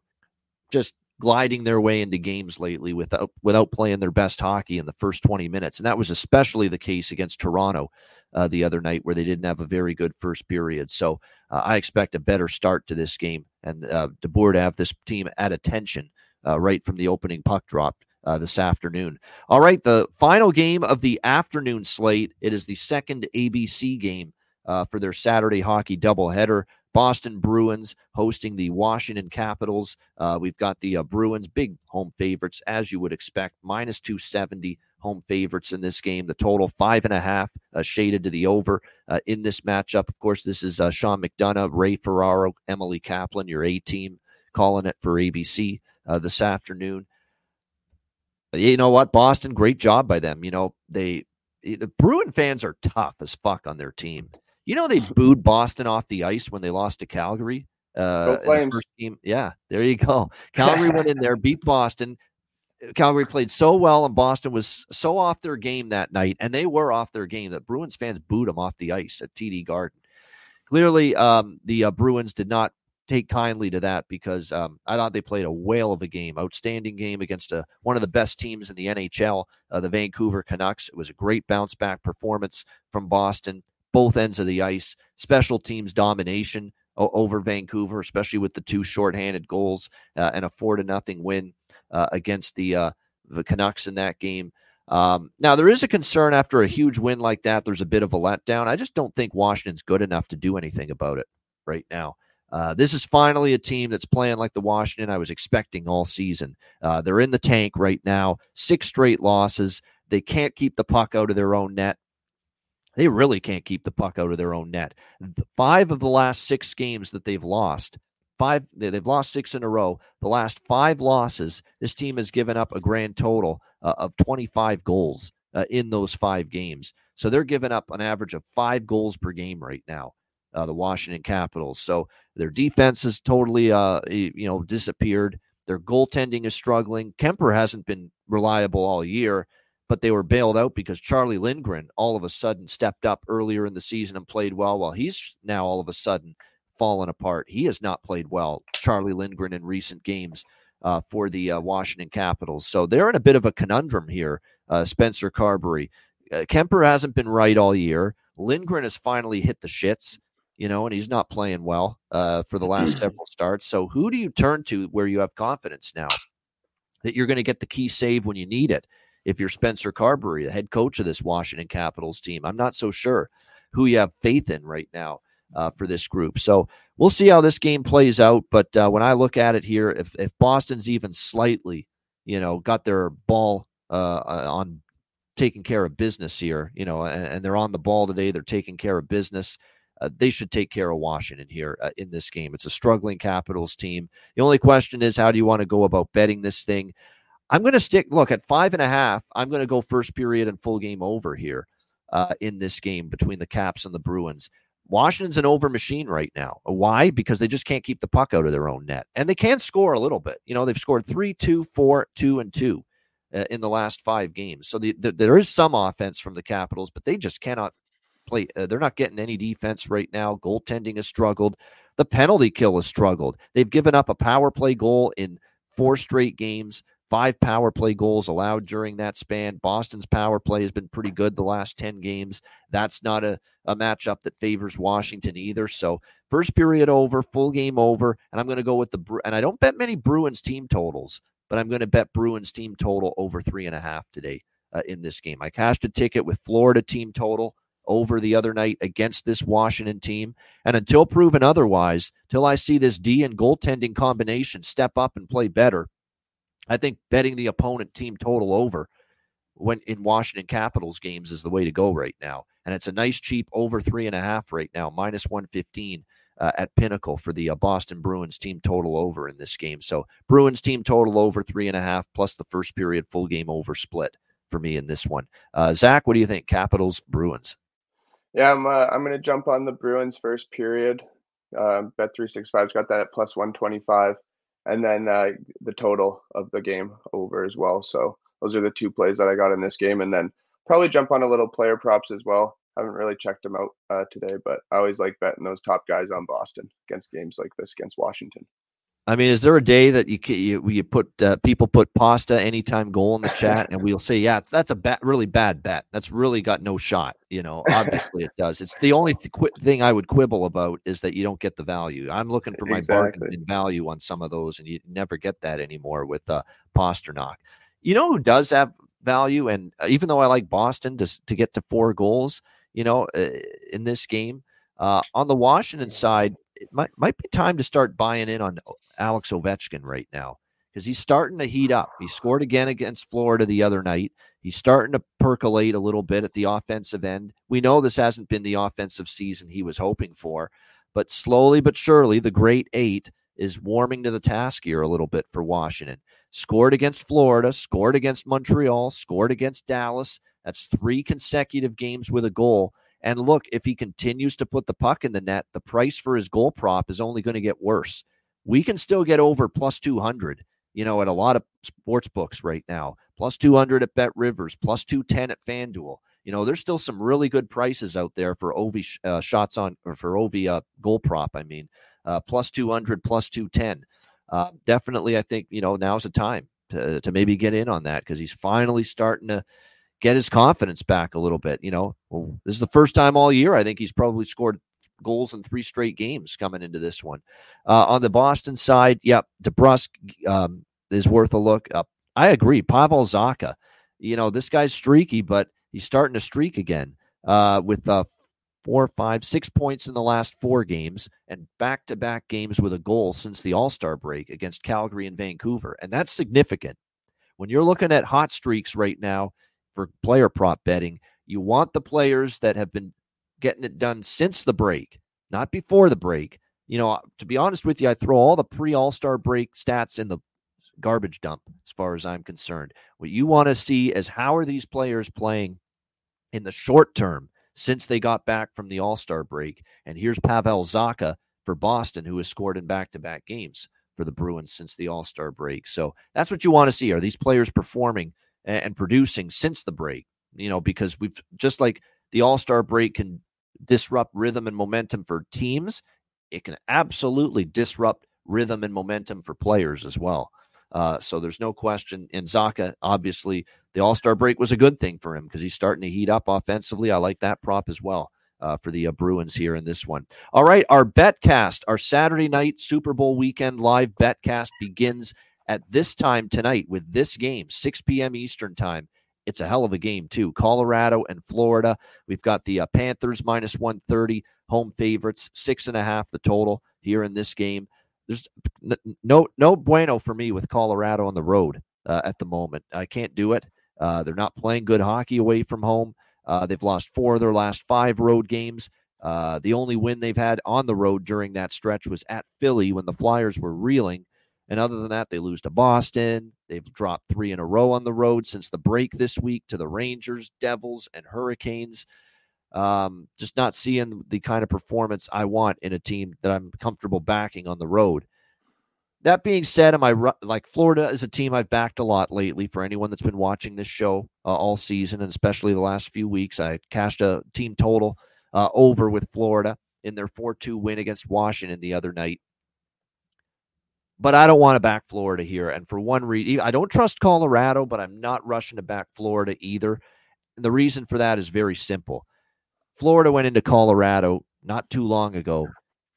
just gliding their way into games lately without without playing their best hockey in the first 20 minutes and that was especially the case against Toronto uh, the other night where they didn't have a very good first period so uh, I expect a better start to this game and uh, DeBoer to have this team at attention uh, right from the opening puck drop uh, this afternoon. All right, the final game of the afternoon slate. It is the second ABC game uh, for their Saturday hockey doubleheader. Boston Bruins hosting the Washington Capitals. Uh, we've got the uh, Bruins, big home favorites, as you would expect, minus 270 home favorites in this game. The total five and a half uh, shaded to the over uh, in this matchup. Of course, this is uh, Sean McDonough, Ray Ferraro, Emily Kaplan, your A team, calling it for ABC uh, this afternoon. You know what, Boston, great job by them. You know they the Bruin fans are tough as fuck on their team. You know, they booed Boston off the ice when they lost to Calgary. Uh, the first game. Yeah, there you go. Calgary went in there, beat Boston. Calgary played so well, and Boston was so off their game that night, and they were off their game that Bruins fans booed them off the ice at TD Garden. Clearly, um, the uh, Bruins did not take kindly to that because um, I thought they played a whale of a game, outstanding game against a, one of the best teams in the NHL, uh, the Vancouver Canucks. It was a great bounce back performance from Boston both ends of the ice. Special teams domination over Vancouver, especially with the two shorthanded goals uh, and a four to nothing win uh, against the uh, the Canucks in that game. Um, now there is a concern after a huge win like that. There's a bit of a letdown. I just don't think Washington's good enough to do anything about it right now. Uh, this is finally a team that's playing like the Washington I was expecting all season. Uh, they're in the tank right now, six straight losses. They can't keep the puck out of their own net. They really can't keep the puck out of their own net. Five of the last six games that they've lost, five they've lost six in a row. The last five losses, this team has given up a grand total uh, of 25 goals uh, in those five games. So they're giving up an average of five goals per game right now. Uh, the Washington Capitals. So their defense has totally, uh, you know, disappeared. Their goaltending is struggling. Kuemper hasn't been reliable all year but they were bailed out because Charlie Lindgren all of a sudden stepped up earlier in the season and played well, while he's now all of a sudden fallen apart. He has not played well, Charlie Lindgren, in recent games uh, for the uh, Washington Capitals. So they're in a bit of a conundrum here, uh, Spencer Carbery, Uh, Kuemper hasn't been right all year. Lindgren has finally hit the shits, you know, and he's not playing well uh, for the last several starts. So who do you turn to where you have confidence now that you're going to get the key save when you need it? if you're Spencer Carbery, the head coach of this Washington Capitals team. I'm not so sure who you have faith in right now uh, for this group. So we'll see how this game plays out. But uh, when I look at it here, if if Boston's even slightly, you know, got their ball uh, uh on taking care of business here, you know, and, and, they're on the ball today, they're taking care of business. Uh, they should take care of Washington here uh, in this game. It's a struggling Capitals team. The only question is, how do you want to go about betting this thing? I'm going to stick. Look at five and a half. I'm going to go first period and full game over here uh, in this game between the Caps and the Bruins. Washington's an over machine right now. Why? Because they just can't keep the puck out of their own net. And they can score a little bit. You know, they've scored three, two, four, two, and two uh, in the last five games. So the, the, there is some offense from the Capitals, but they just cannot play. Uh, they're not getting any defense right now. Goaltending has struggled. The penalty kill has struggled. They've given up a power play goal in four straight games. Five power play goals allowed during that span. Boston's power play has been pretty good the last 10 games. That's not a, a matchup that favors Washington either. So, first period over, full game over. And I'm going to go with the, and I don't bet many Bruins team totals, but I'm going to bet Bruins team total over three and a half today uh, in this game. I cashed a ticket with Florida team total over the other night against this Washington team. And until proven otherwise, till I see this D and goaltending combination step up and play better, I think betting the opponent team total over when in Washington Capitals games is the way to go right now. And it's a nice cheap over three and a half right now, minus 115 uh, at Pinnacle for the uh, Boston Bruins team total over in this game. So Bruins team total over three and a half plus the first period full game over split for me in this one. Uh, Zach, what do you think? Capitals, Bruins. Yeah, I'm. Uh, I'm going to jump on the Bruins first period. Uh, Bet three six five's got that at plus one twenty five and then uh, the total of the game over as well. So those are the two plays that I got in this game, and then probably jump on a little player props as well. Haven't really checked them out uh, today, but I always like betting those top guys on Boston against games like this against Washington. I mean, is there a day that you you, you put uh, people put pasta anytime goal in the chat, and we'll say, yeah, that's a bad, really bad bet. That's really got no shot. You know, obviously it does. It's the only th- qu- thing I would quibble about is that you don't get the value. I'm looking for my exactly. bargain in value on some of those, and you never get that anymore with uh, Pastrnak. You know who does have value, and uh, even though I like Boston to to get to four goals, you know, uh, in this game, uh, on the Washington side, it might might be time to start buying in on Alex Ovechkin right now because he's starting to heat up. He scored again against Florida the other night. He's starting to percolate a little bit at the offensive end. We know this hasn't been the offensive season he was hoping for, but slowly but surely, the great eight is warming to the task here a little bit for Washington. Scored against Florida, scored against Montreal, scored against Dallas. That's three consecutive games with a goal. And look, if he continues to put the puck in the net, the price for his goal prop is only going to get worse we can still get over plus 200, you know, at a lot of sports books right now. Plus 200 at Bet Rivers, plus 210 at FanDuel. You know, there's still some really good prices out there for Ovi uh, shots on, or for Ovi uh, goal prop, I mean, uh, plus 200, plus 210. Uh, definitely, I think, you know, now's the time to, to maybe get in on that because he's finally starting to get his confidence back a little bit. You know, well, this is the first time all year I think he's probably scored goals in three straight games coming into this one. Uh, on the Boston side, yep, DeBrusk um, is worth a look. Uh, I agree. Pavel Zacha, you know, this guy's streaky, but he's starting to streak again uh, with uh, four, five, six points in the last four games and back to back games with a goal since the All Star break against Calgary and Vancouver. And that's significant. When you're looking at hot streaks right now for player prop betting, you want the players that have been getting it done since the break, not before the break. You know, to be honest with you, I throw all the pre All Star break stats in the garbage dump as far as I'm concerned. What you want to see is how are these players playing in the short term since they got back from the All Star break. And here's Pavel Zacha for Boston, who has scored in back to back games for the Bruins since the All Star break. So that's what you want to see. Are these players performing and producing since the break? You know, because we've just like the All Star break can disrupt rhythm and momentum for teams, it can absolutely disrupt rhythm and momentum for players as well. Uh, so there's no question. And Zacha, obviously, the All Star break was a good thing for him because he's starting to heat up offensively. I like that prop as well uh, for the uh, Bruins here in this one. All right, our betcast, our Saturday night Super Bowl weekend live betcast begins at this time tonight with this game, 6 p.m. Eastern time it's a hell of a game too. Colorado and Florida. We've got the uh, Panthers minus 130 home favorites, six and a half the total here in this game. There's no no bueno for me with Colorado on the road uh, at the moment. I can't do it. Uh, they're not playing good hockey away from home. Uh, they've lost four of their last five road games. Uh, the only win they've had on the road during that stretch was at Philly when the Flyers were reeling. And other than that, they lose to Boston. They've dropped three in a row on the road since the break this week to the Rangers, Devils, and Hurricanes. Um, just not seeing the kind of performance I want in a team that I'm comfortable backing on the road. That being said, am I like Florida is a team I've backed a lot lately. For anyone that's been watching this show uh, all season and especially the last few weeks, I cashed a team total uh, over with Florida in their 4 2 win against Washington the other night. But I don't want to back Florida here. And for one reason, I don't trust Colorado, but I'm not rushing to back Florida either. And the reason for that is very simple. Florida went into Colorado not too long ago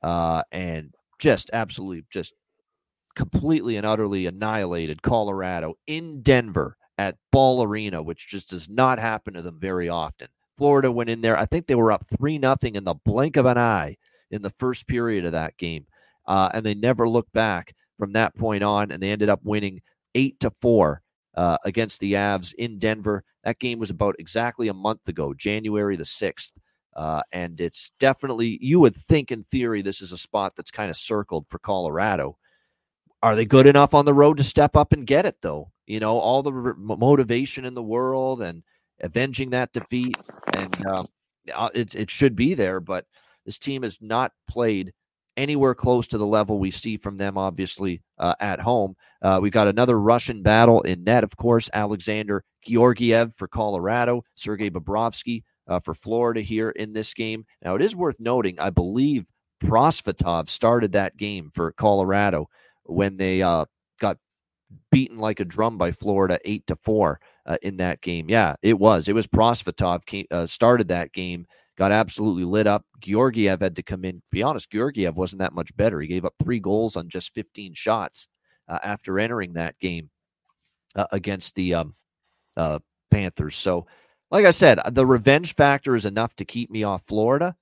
uh, and just absolutely just completely and utterly annihilated Colorado in Denver at Ball Arena, which just does not happen to them very often. Florida went in there. I think they were up three nothing in the blink of an eye in the first period of that game, uh, and they never looked back from that point on. And they ended up winning eight to four uh, against the Avs in Denver. That game was about exactly a month ago, January the sixth. Uh, and it's definitely, you would think in theory, this is a spot that's kind of circled for Colorado. Are they good enough on the road to step up and get it, though? You know, all the motivation in the world and avenging that defeat. And um, uh, it, it should be there, but this team has not played anywhere close to the level we see from them, obviously, uh, at home. Uh, we got another Russian battle in net, of course. Alexander Georgiev for Colorado, Sergei Bobrovsky uh, for Florida here in this game. Now, it is worth noting, I believe Prosvetov started that game for Colorado when they uh, got beaten like a drum by Florida eight to four uh, in that game. Yeah, it was. It was Prosvetov came, uh, started that game, got absolutely lit up. Georgiev had to come in. To be honest, Georgiev wasn't that much better. He gave up three goals on just 15 shots uh, after entering that game uh, against the um, uh, Panthers. So like I said, the revenge factor is enough to keep me off Florida,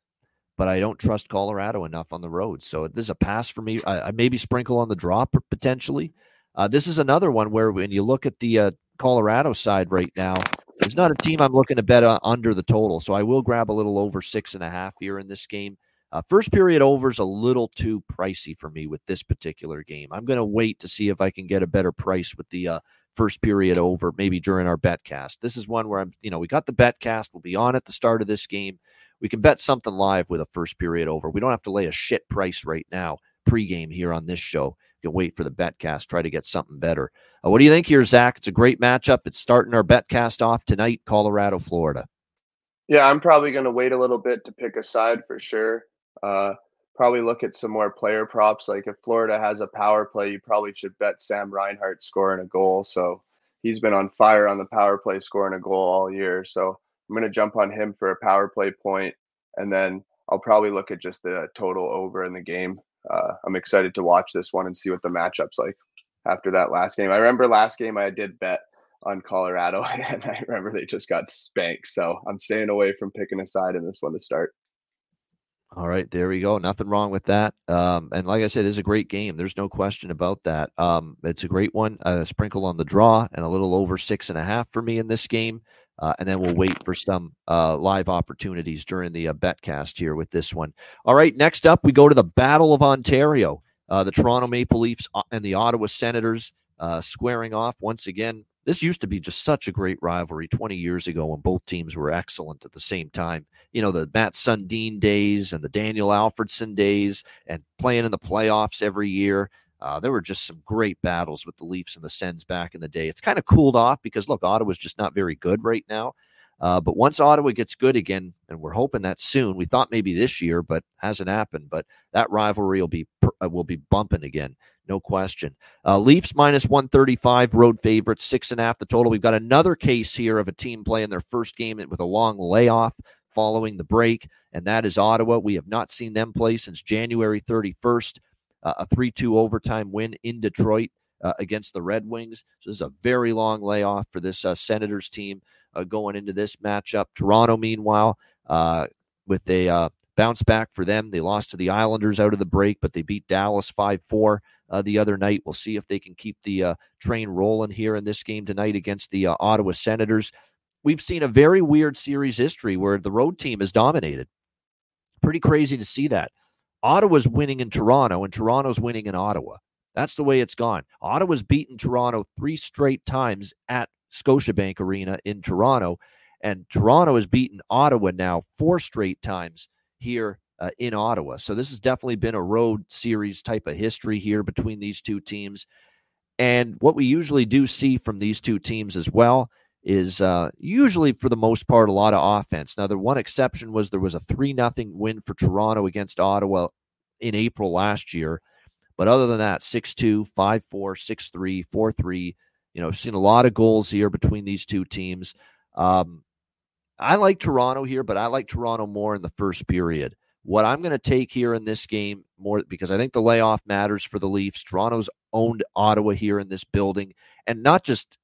but I don't trust Colorado enough on the road. So this is a pass for me. I, I maybe sprinkle on the drop potentially. Uh, this is another one where when you look at the uh, Colorado side right now, there's not a team I'm looking to bet under the total. So I will grab a little over six and a half here in this game. Uh, first period over is a little too pricey for me with this particular game. I'm going to wait to see if I can get a better price with the uh, first period over, maybe during our bet cast. This is one where I'm, you know, we got the bet cast. We'll be on at the start of this game. We can bet something live with a first period over. We don't have to lay a shit price right now pregame here on this show. You can wait for the betcast, try to get something better. Uh, what do you think here, Zach? It's a great matchup. It's starting our betcast off tonight, Colorado, Florida. Yeah, I'm probably going to wait a little bit to pick a side for sure. Uh, probably look at some more player props. Like if Florida has a power play, you probably should bet Sam Reinhart scoring a goal. So he's been on fire on the power play, scoring a goal all year. So I'm going to jump on him for a power play point, and then I'll probably look at just the total over in the game. Uh, I'm excited to watch this one and see what the matchup's like after that last game. I remember last game I did bet on Colorado, and I remember they just got spanked. So I'm staying away from picking a side in this one to start. All right, there we go. Nothing wrong with that. Um, and like I said, it's a great game. There's no question about that. Um, it's a great one. A sprinkle on the draw and a little over six and a half for me in this game. Uh, and then we'll wait for some uh, live opportunities during the uh, betcast here with this one. All right, next up, we go to the Battle of Ontario. Uh, the Toronto Maple Leafs uh, and the Ottawa Senators uh, squaring off once again. This used to be just such a great rivalry 20 years ago when both teams were excellent at the same time. You know, the Mats Sundin days and the Daniel Alfredsson days and playing in the playoffs every year. Uh, there were just some great battles with the Leafs and the Sens back in the day. It's kind of cooled off because, look, Ottawa's just not very good right now. Uh, but once Ottawa gets good again, and we're hoping that soon, we thought maybe this year, but hasn't happened. But that rivalry will be uh, will be bumping again no question. Uh, Leafs minus 135, road favorites, six and a half the total. We've got another case here of a team playing their first game with a long layoff following the break, and that is Ottawa. We have not seen them play since January 31st, uh, a 3 2 overtime win in Detroit. Uh, against the Red Wings. So this is a very long layoff for this uh, Senators team uh, going into this matchup. Toronto, meanwhile, uh, with a bounce back for them. They lost to the Islanders out of the break, but they beat Dallas 5 4 uh, the other night. We'll see if they can keep the uh, train rolling here in this game tonight against the uh, Ottawa Senators. We've seen a very weird series history where the road team is dominated. pretty crazy to see that. Ottawa's winning in Toronto, and Toronto's winning in Ottawa. That's the way it's gone. Ottawa's beaten Toronto three straight times at Scotiabank Arena in Toronto, and Toronto has beaten Ottawa now four straight times here uh, in Ottawa. So this has definitely been a road series type of history here between these two teams. And what we usually do see from these two teams as well is uh, usually for the most part a lot of offense. Now the one exception was there was a three nothing win for Toronto against Ottawa in April last year. But other than that, 6-2, 5-4, 6-3, 4-3, you know, seen a lot of goals here between these two teams. Um, I like Toronto here, but I like Toronto more in the first period. What I'm going to take here in this game more because I think the layoff matters for the Leafs. Toronto's owned Ottawa here in this building, and not just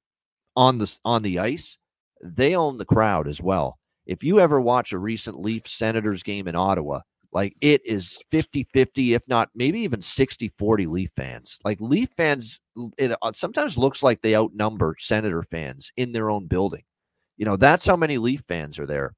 on the on the ice, they own the crowd as well. If you ever watch a recent Leaf Senators game in Ottawa, like it is 50-50 if not maybe even 60-40 Leaf fans. Like Leaf fans it uh, sometimes looks like they outnumber Senator fans in their own building. You know, that's how many Leaf fans are there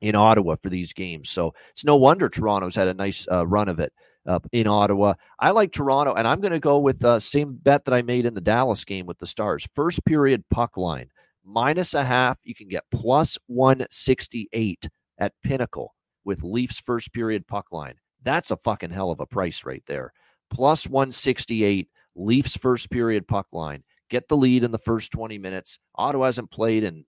in Ottawa for these games. So it's no wonder Toronto's had a nice uh, run of it uh, in Ottawa. I like Toronto, and I'm going to go with the uh, same bet that I made in the Dallas game with the Stars. First period puck line minus a half. You can get plus 168 at Pinnacle with Leafs first period puck line. That's a fucking hell of a price right there. Plus 168 Leafs first period puck line. Get the lead in the first 20 minutes. Ottawa hasn't played in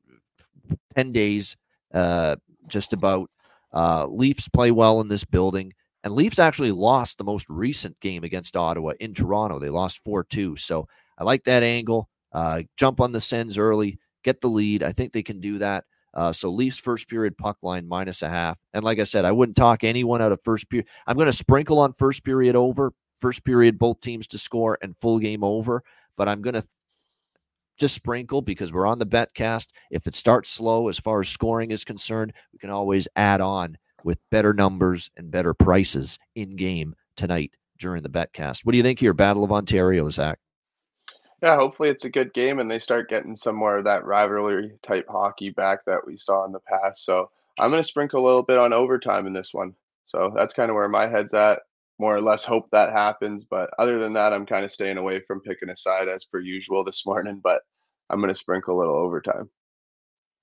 10 days. Uh, just about. Uh, Leafs play well in this building. And Leafs actually lost the most recent game against Ottawa in Toronto. They lost 4 2. So I like that angle. Uh, jump on the Sens early, get the lead. I think they can do that. Uh, so Leafs first period puck line minus a half. And like I said, I wouldn't talk anyone out of first period. I'm going to sprinkle on first period over, first period, both teams to score and full game over. But I'm going to just sprinkle because we're on the bet cast. If it starts slow as far as scoring is concerned, we can always add on with better numbers and better prices in game tonight during the betcast. What do you think here, Battle of Ontario, Zach? Yeah, hopefully it's a good game and they start getting some more of that rivalry type hockey back that we saw in the past. So I'm going to sprinkle a little bit on overtime in this one. So that's kind of where my head's at. More or less hope that happens. But other than that, I'm kind of staying away from picking a side as per usual this morning. But I'm going to sprinkle a little overtime.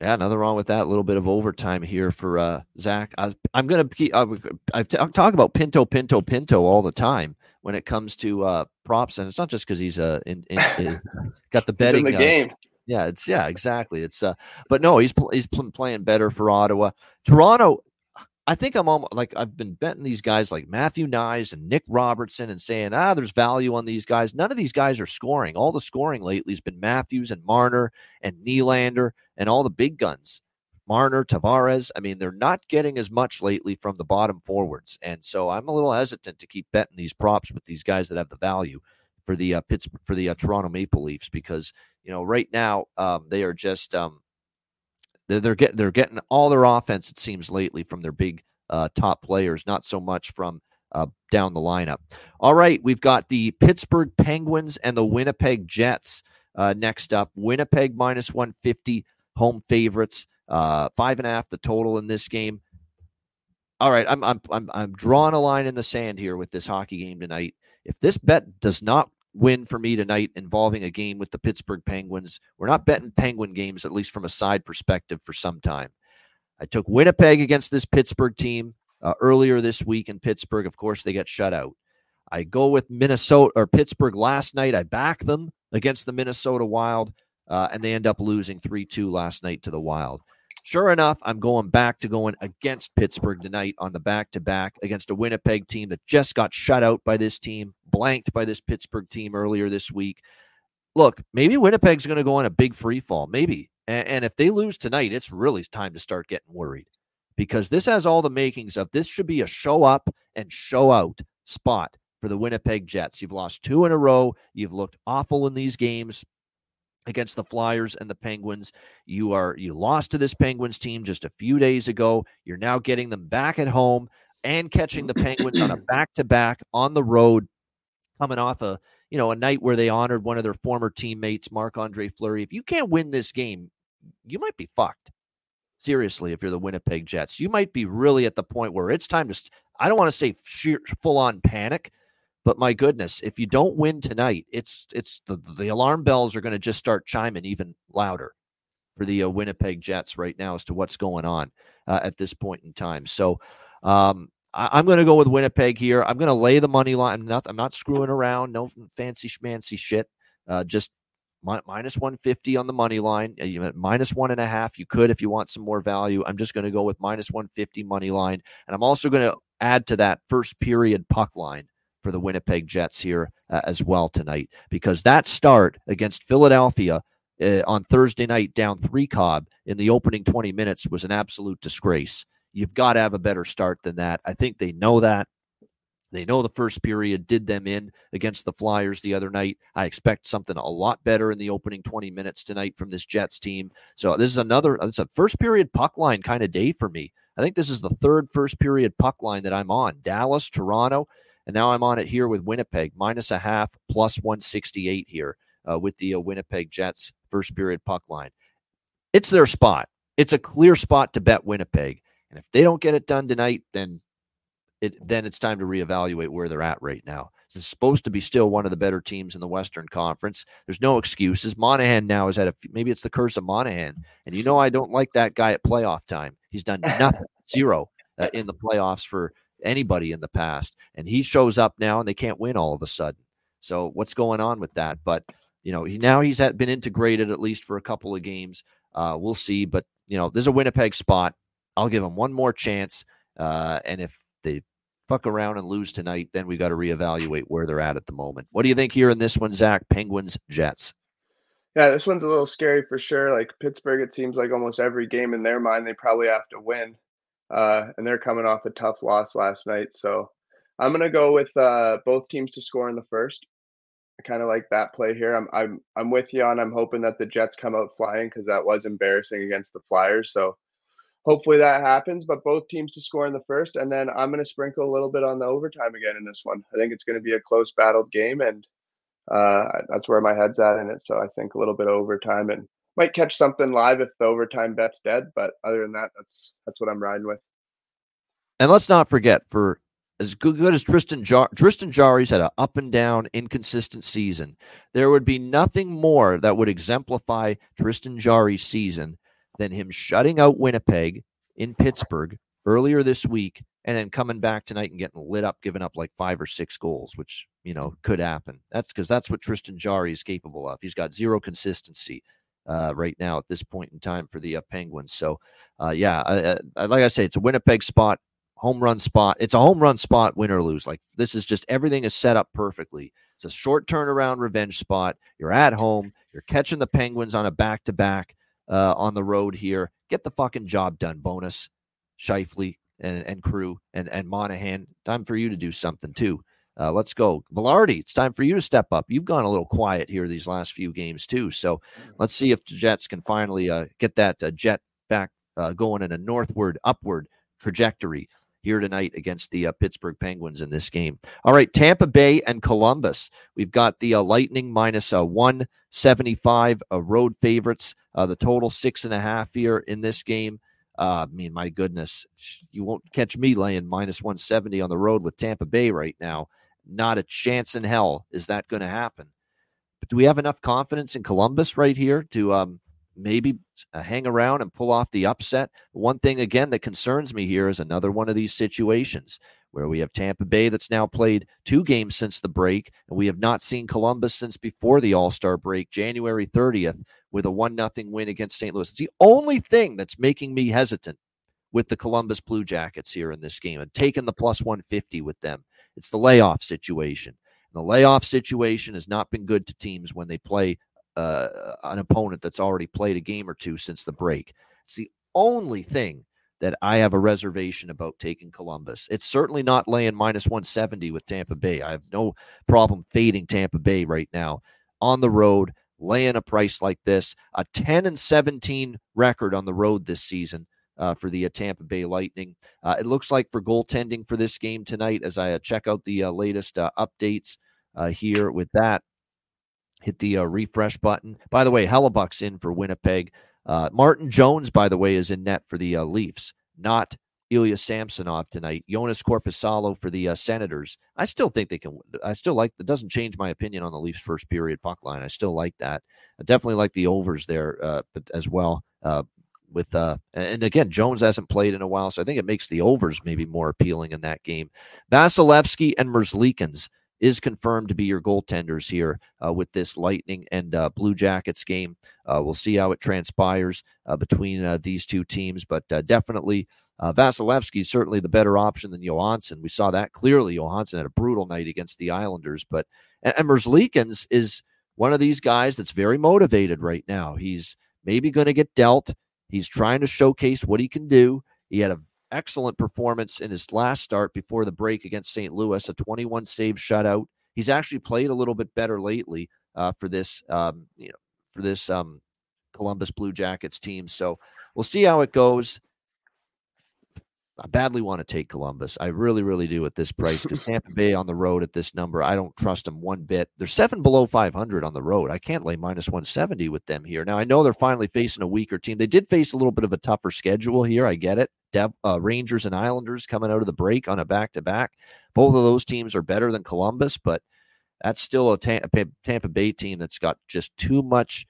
Yeah, nothing wrong with that. A little bit of overtime here for uh, Zach. I, am going to keep. Uh, I talk about Pinto, Pinto, Pinto all the time when it comes to uh, props, and it's not just because he's uh, in, in, in, got the betting in the uh, game. Yeah, it's yeah, exactly. It's uh, but no, he's he's playing better for Ottawa. Toronto, I think I'm almost like I've been betting these guys like Matthew Knies and Nick Robertson and saying, ah, there's value on these guys. None of these guys are scoring. All the scoring lately has been Matthews and Marner and Nylander and all the big guns. Marner, Tavares. I mean, they're not getting as much lately from the bottom forwards. And so I'm a little hesitant to keep betting these props with these guys that have the value for the uh, Pittsburgh, for the uh, Toronto Maple Leafs because, you know, right now um, they are just um, they're, they're getting they're getting all their offense it seems lately from their big uh, top players, not so much from uh, down the lineup. All right, we've got the Pittsburgh Penguins and the Winnipeg Jets uh, next up. Winnipeg minus 150, home favorites, uh, five and a half the total in this game. All right, I'm I'm I'm I'm drawing a line in the sand here with this hockey game tonight. If this bet does not win for me tonight involving a game with the Pittsburgh Penguins. We're not betting Penguin games, at least from a side perspective, for some time. I took Winnipeg against this Pittsburgh team uh, earlier this week in Pittsburgh. Of course, they got shut out. I go with Minnesota or Pittsburgh last night. I back them against the Minnesota Wild, uh, and they end up losing 3 2 last night to the Wild. Sure enough, I'm going back to going against Pittsburgh tonight on the back to back against a Winnipeg team that just got shut out by this team, blanked by this Pittsburgh team earlier this week. Look, maybe Winnipeg's going to go on a big free fall. Maybe. And, and if they lose tonight, it's really time to start getting worried because this has all the makings of this should be a show up and show out spot for the Winnipeg Jets. You've lost two in a row. You've looked awful in these games against the Flyers and the Penguins. You are you lost to this Penguins team just a few days ago. You're now getting them back at home and catching the Penguins on a back-to-back on the road coming off a, you know, a night where they honored one of their former teammates, Marc-Andre Fleury. If you can't win this game, you might be fucked. Seriously, if you're the Winnipeg Jets, you might be really at the point where it's time to. I don't want to say sheer, full on panic, but my goodness, if you don't win tonight, it's it's the the alarm bells are going to just start chiming even louder for the uh, Winnipeg Jets right now as to what's going on uh, at this point in time. So um, I, am going to go with Winnipeg here. I'm going to lay the money line. I'm not, I'm not screwing around. No fancy schmancy shit. Uh, just mi- minus 150 on the money line. Uh, you minus one and a half. You could if you want some more value. I'm just going to go with minus 150 money line, and I'm also going to add to that first period puck line for the Winnipeg Jets here uh, as well tonight because that start against Philadelphia uh, on Thursday night down three Cobb in the opening 20 minutes was an absolute disgrace. You've got to have a better start than that. I think they know that. They know the first period did them in against the Flyers the other night. I expect something a lot better in the opening 20 minutes tonight from this Jets team. So this is another it's a first period puck line kind of day for me. I think this is the third first period puck line that I'm on. Dallas, Toronto, and now I'm on it here with Winnipeg, minus a half, plus 168 here uh, with the uh, Winnipeg Jets first period puck line. It's their spot. It's a clear spot to bet Winnipeg. And if they don't get it done tonight, then it then it's time to reevaluate where they're at right now. It's supposed to be still one of the better teams in the Western Conference. There's no excuses. Monahan now is at a maybe it's the curse of Monahan, and you know I don't like that guy at playoff time. He's done nothing, zero uh, in the playoffs for anybody in the past, and he shows up now and they can't win all of a sudden. So what's going on with that? But you know he now he's had, been integrated at least for a couple of games. Uh, we'll see, but you know there's a Winnipeg spot. I'll give him one more chance. Uh, and if they fuck around and lose tonight, then we got to reevaluate where they're at at the moment. What do you think here in this one, Zach? Penguins, Jets. Yeah, this one's a little scary for sure. Like Pittsburgh, it seems like almost every game in their mind they probably have to win, uh, and they're coming off a tough loss last night. So I'm gonna go with uh, both teams to score in the first. I kind of like that play here. I'm I'm I'm with you on. I'm hoping that the Jets come out flying because that was embarrassing against the Flyers. So hopefully that happens. But both teams to score in the first, and then I'm to sprinkle a little bit on the overtime again in this one. I think it's to be a close battled game, and uh, that's where my head's at in it. So I think a little bit of overtime and might catch something live if the overtime bet's dead. But other than that, that's that's what I'm riding with. And let's not forget, for as good, as Tristan Jar- Tristan Jarry's had an up and down, inconsistent season, there would be nothing more that would exemplify Tristan Jarry's season than him shutting out Winnipeg in Pittsburgh earlier this week and then coming back tonight and getting lit up, giving up like five or six goals, which, you know, could happen. That's because that's what Tristan Jarry is capable of. He's got zero consistency uh, right now at this point in time for the uh, Penguins. So, uh, yeah, I, I, like I say, it's a Winnipeg spot, home run spot. It's a home run spot, win or lose. Like this is just everything is set up perfectly. It's a short turnaround revenge spot. You're at home. You're catching the Penguins on a back to back on the road here. Get the fucking job done, Bonus, Scheifele, and, and crew, and, and Monahan. Time for you to do something too. Uh, let's go. Vilardi, it's time for you to step up. You've gone a little quiet here these last few games too. So let's see if the Jets can finally uh, get that uh, jet back uh, going in a northward, upward trajectory here tonight against the uh, Pittsburgh Penguins in this game. All right, Tampa Bay and Columbus. We've got the uh, Lightning minus a uh, 175 uh, road favorites. Uh, the total six and a half here in this game. Uh, I mean, my goodness, you won't catch me laying minus 170 on the road with Tampa Bay right now. Not a chance in hell is that going to happen. But do we have enough confidence in Columbus right here to um, maybe uh, hang around and pull off the upset. One thing, again, that concerns me here is another one of these situations where we have Tampa Bay that's now played two games since the break, and we have not seen Columbus since before the All Star break, January 30th, with a 1 0 win against St. Louis. It's the only thing that's making me hesitant with the Columbus Blue Jackets here in this game and taking the plus 150 with them. It's the layoff situation. The layoff situation has not been good to teams when they play uh, an opponent that's already played a game or two since the break. It's the only thing that I have a reservation about taking Columbus. It's certainly not laying minus 170 with Tampa Bay. I have no problem fading Tampa Bay right now on the road, laying a price like this. A 10 and 17 record on the road this season. Uh, for the uh, Tampa Bay Lightning. Uh, it looks like for goaltending for this game tonight, as I uh, check out the uh, latest uh, updates here with that, hit the refresh button. By the way, Hellebuyck's in for Winnipeg. Martin Jones, by the way, is in net for the Leafs, not Ilya Samsonov tonight. Joonas Korpisalo for the Senators. I still think they can. I still like. It doesn't change my opinion on the Leafs' first period puck line. I still like that. I definitely like the overs there, but as well. Uh, with uh, and again, Jones hasn't played in a while, so I think it makes the overs maybe more appealing in that game. Vasilevskiy and Merzlikins is confirmed to be your goaltenders here uh, with this Lightning and uh, Blue Jackets game. Uh, we'll see how it transpires uh, between uh, these two teams, but uh, definitely uh, Vasilevskiy is certainly the better option than Johansson. We saw that clearly. Johansson had a brutal night against the Islanders, but and, Merzlikins is one of these guys that's very motivated right now. He's maybe going to get dealt. He's trying to showcase what he can do. He had an excellent performance in his last start before the break against St. Louis, a 21 save shutout. He's actually played a little bit better lately uh, for this, um, you know, for this um, Columbus Blue Jackets team. So we'll see how it goes. I badly want to take Columbus. I really, really do at this price because Tampa Bay on the road at this number, I don't trust them one bit. They're seven below 500 on the road. I can't lay minus 170 with them here. Now, I know they're finally facing a weaker team. They did face a little bit of a tougher schedule here. I get it. Dev, uh, Rangers and Islanders coming out of the break on a back to back. Both of those teams are better than Columbus, but that's still a Tampa Bay team that's got just too much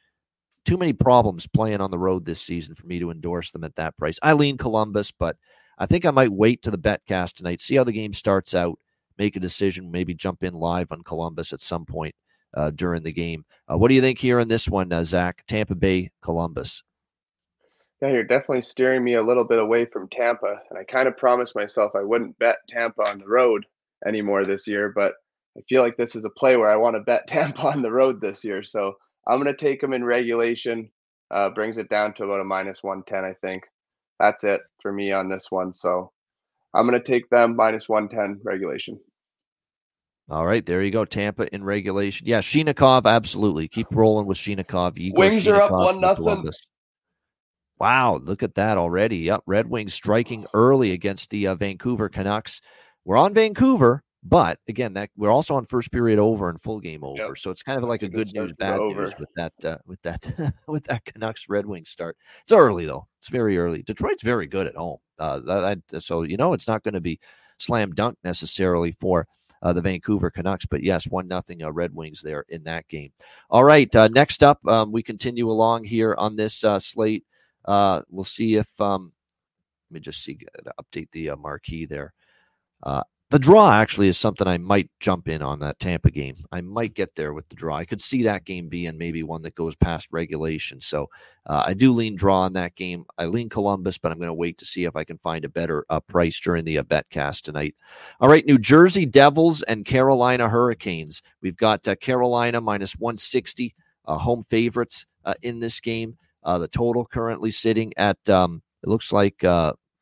too many problems playing on the road this season for me to endorse them at that price. I lean Columbus, but I think I might wait to the betcast tonight, see how the game starts out, make a decision, maybe jump in live on Columbus at some point uh, during the game. Uh, what do you think here in this one, uh, Zach? Tampa Bay, Columbus. Yeah, you're definitely steering me a little bit away from Tampa. And I kind of promised myself I wouldn't bet Tampa on the road anymore this year, but I feel like this is a play where I want to bet Tampa on the road this year. So I'm going to take them in regulation. Uh, brings it down to about a minus 110, I think that's it for me on this one. So I'm going to take them minus 110 regulation. All right, there you go. Tampa in regulation. Yeah, Chinakhov, absolutely. Keep rolling with Chinakhov. Igor Wings are up one nothing. Wow, look at that already. Yep, Red Wings striking early against the uh, Vancouver Canucks. We're on Vancouver. But again, that we're also on first period over and full game over, yep. so it's kind of like a good news, bad news with that uh, with that with that Canucks Red Wings start. It's early though; it's very early. Detroit's very good at home, uh, that, so you know it's not going to be slam dunk necessarily for uh, the Vancouver Canucks. But yes, one nothing uh, Red Wings there in that game. All right, uh, next up, um, we continue along here on this uh, slate. Uh, we'll see if um, let me just see update the uh, marquee there. Uh, the draw actually is something I might jump in on that Tampa game. I might get there with the draw. I could see that game being maybe one that goes past regulation. So uh, I do lean draw on that game. I lean Columbus, but I'm going to wait to see if I can find a better uh, price during the uh, betcast tonight. All right, New Jersey Devils and Carolina Hurricanes. We've got uh, Carolina minus 160 uh, home favorites uh, in this game. Uh, the total currently sitting at um, it looks like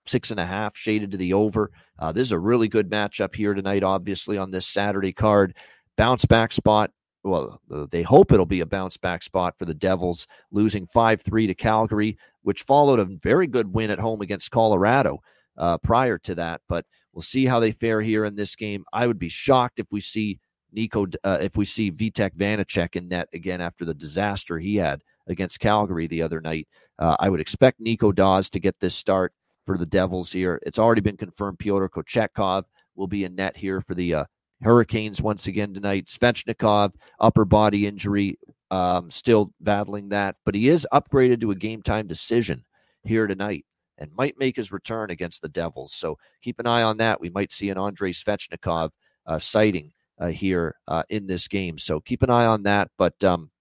six and a half, shaded to the over. Uh, this is a really good matchup here tonight, obviously, on this Saturday card. Bounce back spot. Well, they hope it'll be a bounce back spot for the Devils, losing 5 3 to Calgary, which followed a very good win at home against Colorado uh, prior to that. But we'll see how they fare here in this game. I would be shocked if we see Nico, uh, if we see Vitek Vanecek in net again after the disaster he had against Calgary the other night. Uh, I would expect Nico Daws to get this start for the Devils here. It's already been confirmed Pyotr Kochetkov will be in net here for the uh, Hurricanes once again tonight. Svechnikov, upper body injury, um, still battling that, but he is upgraded to a game time decision here tonight and might make his return against the Devils. So keep an eye on that. We might see an Andrei Svechnikov uh, sighting uh, here uh, in this game. So keep an eye on that. But, um,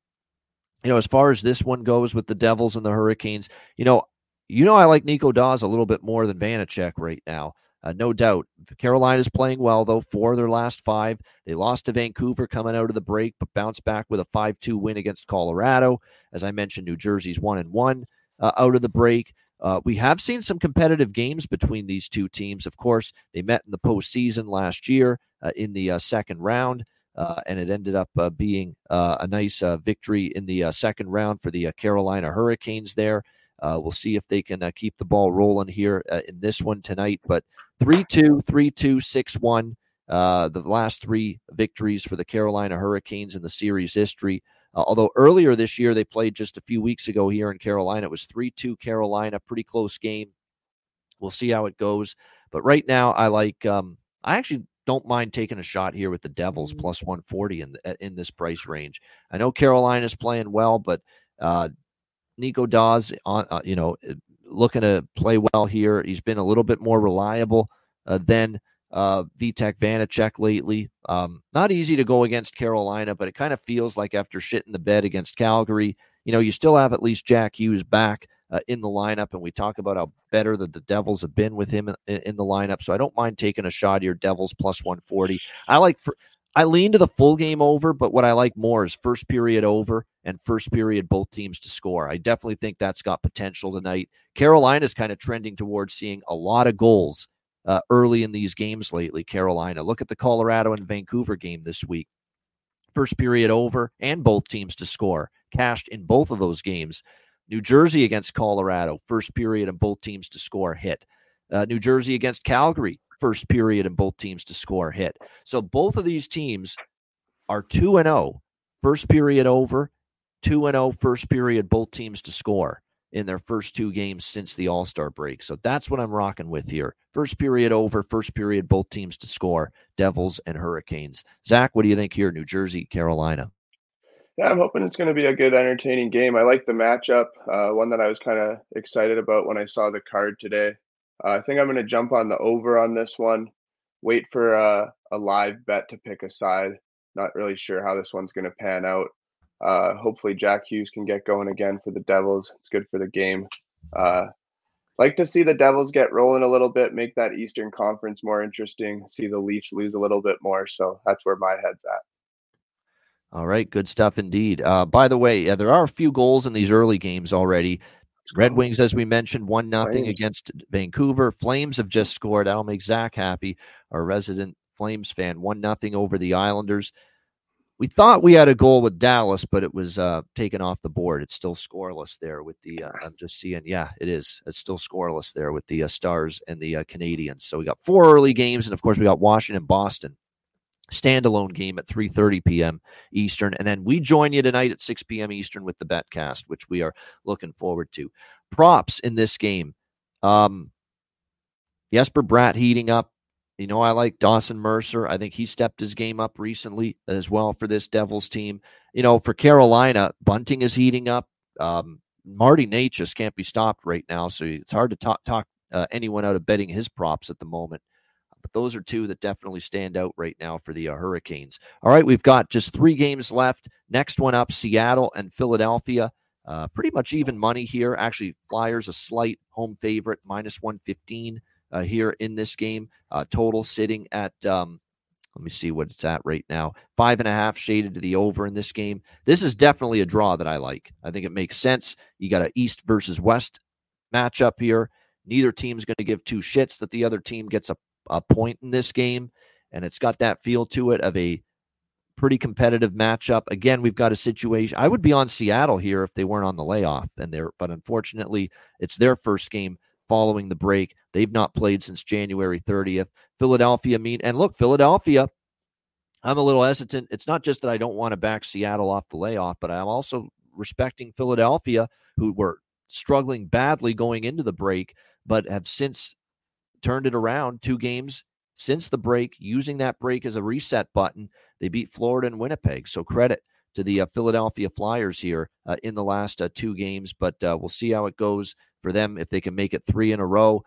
you know, as far as this one goes with the Devils and the Hurricanes, you know, you know, I like Nico Daws a little bit more than Vanecek right now. Uh, no doubt. Carolina's playing well, though. Four of their last five. They lost to Vancouver coming out of the break, but bounced back with a 5 2 win against Colorado. As I mentioned, New Jersey's 1 and 1 uh, out of the break. Uh, we have seen some competitive games between these two teams. Of course, they met in the postseason last year uh, in the uh, second round, uh, and it ended up being a nice victory in the second round for the Carolina Hurricanes there. Uh, we'll see if they can uh, keep the ball rolling here uh, in this one tonight. But 3 2, 3 2, 6 1. Uh, the last three victories for the Carolina Hurricanes in the series history. Uh, although earlier this year they played just a few weeks ago here in Carolina, it was 3 2 Carolina, pretty close game. We'll see how it goes. But right now, I like, um, I actually don't mind taking a shot here with the Devils plus 140 in, in this price range. I know Carolina's playing well, but uh, Nico Daws on, uh, you know, looking to play well here. He's been a little bit more reliable uh, than uh, Vitek Vanecek lately. Um, not easy to go against Carolina, but it kind of feels like after shitting the bed against Calgary, you know, you still have at least Jack Hughes back uh, in the lineup, and we talk about how better that the Devils have been with him in, in, the lineup. So I don't mind taking a shot here. Devils plus 140. I like for I lean to the full game over, but what I like more is first period over and first period both teams to score. I definitely think that's got potential tonight. Carolina's kind of trending towards seeing a lot of goals uh, early in these games lately. Carolina. Look at the Colorado and Vancouver game this week. First period over and both teams to score. Cashed in both of those games. New Jersey against Colorado, first period and both teams to score hit. Uh, New Jersey against Calgary, first period and both teams to score hit. So both of these teams are 2 and 0 first period over, 2 and 0 first period both teams to score in their first two games since the All-Star break. So that's what I'm rocking with here. First period over, first period both teams to score, Devils and Hurricanes. Zach, what do you think here, New Jersey, Carolina? Yeah, I'm hoping it's going to be a good, entertaining game. I like the matchup, uh, one that I was kind of excited about when I saw the card today. Uh, I think I'm going to jump on the over on this one. Wait for a, a live bet to pick a side. Not really sure how this one's going to pan out. Uh, hopefully, Jack Hughes can get going again for the Devils. It's good for the game. Uh, like to see the Devils get rolling a little bit, make that Eastern Conference more interesting. See the Leafs lose a little bit more. So that's where my head's at. All right, good stuff indeed. Uh, by the way, yeah, there are a few goals in these early games already. Red Wings, as we mentioned, one nothing against Vancouver. Flames have just scored. That'll make Zach happy, our resident Flames fan. One nothing over the Islanders. We thought we had a goal with Dallas, but it was uh, taken off the board. It's still scoreless there with the. Uh, I'm just seeing. Yeah, it is. It's still scoreless there with the uh, Stars and the uh, Canadiens. So we got four early games, and of course we got Washington, Boston standalone game at 3:30 p.m. Eastern and then we join you tonight at 6 p.m. Eastern with the betcast which we are looking forward to. Props in this game. Um Jesper Bratt heating up. You know I like Dawson Mercer. I think he stepped his game up recently as well for this Devils team. You know, for Carolina, Bunting is heating up. Um Marty just can't be stopped right now, so it's hard to talk talk uh, anyone out of betting his props at the moment. But those are two that definitely stand out right now for the uh, Hurricanes. All right, we've got just three games left. Next one up Seattle and Philadelphia. Uh, pretty much even money here. Actually, Flyers a slight home favorite, minus 115 uh, here in this game. Uh, total sitting at, um, let me see what it's at right now. Five and a half shaded to the over in this game. This is definitely a draw that I like. I think it makes sense. You got a East versus West matchup here. Neither team's going to give two shits that the other team gets a a point in this game, and it's got that feel to it of a pretty competitive matchup. Again, we've got a situation. I would be on Seattle here if they weren't on the layoff, and they're but unfortunately, it's their first game following the break. They've not played since January 30th. Philadelphia mean and look, Philadelphia. I'm a little hesitant. It's not just that I don't want to back Seattle off the layoff, but I'm also respecting Philadelphia, who were struggling badly going into the break, but have since turned it around two games since the break, using that break as a reset button. They beat Florida and Winnipeg. So credit to the uh, Philadelphia Flyers here uh, in the last uh, two games, but uh, we'll see how it goes for them if they can make it three in a row.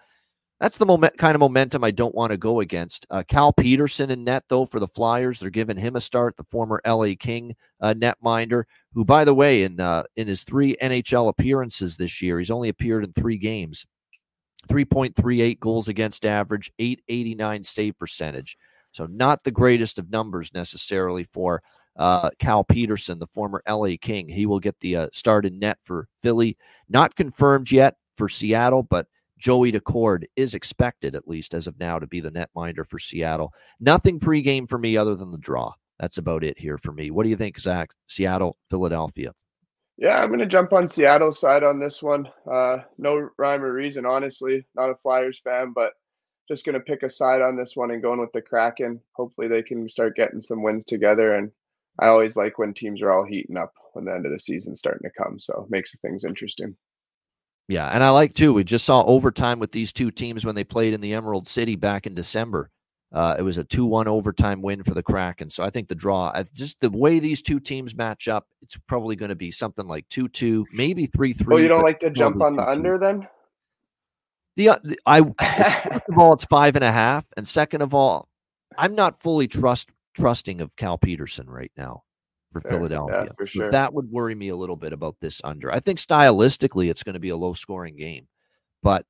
That's the moment, kind of momentum I don't want to go against. Uh, Cal Petersen in net, though, for the Flyers. They're giving him a start, the former LA King uh, netminder, who, by the way, in in his three NHL appearances this year, he's only appeared in three games. 3.38 goals against average, 889 save percentage. So, not the greatest of numbers necessarily for uh, Cal Petersen, the former LA King. He will get the uh, start in net for Philly. Not confirmed yet for Seattle, but Joey Daccord is expected, at least as of now, to be the netminder for Seattle. Nothing pregame for me other than the draw. That's about it here for me. What do you think, Zach? Seattle, Philadelphia. Yeah, I'm going to jump on Seattle's side on this one. Uh, no rhyme or reason, honestly. Not a Flyers fan, but just going to pick a side on this one and going with the Kraken. Hopefully, they can start getting some wins together. And I always like when teams are all heating up. when the end of the season's starting to come. So makes things interesting. Yeah, and I like too. We just saw overtime with these two teams when they played in the Emerald City back in December. Uh, it was a two-one overtime win for the Kraken. So I think the draw, just the way these two teams match up, it's probably going to be something like two-two, maybe three-three. Oh, you don't like to jump on the 2-2. under then? The, uh, the I first of all, it's five and a half, and second of all, I'm not fully trust trusting of Cal Petersen right now for Fair. Philadelphia. Yeah, for sure. That would worry me a little bit about this under. I think stylistically, it's going to be a low scoring game, but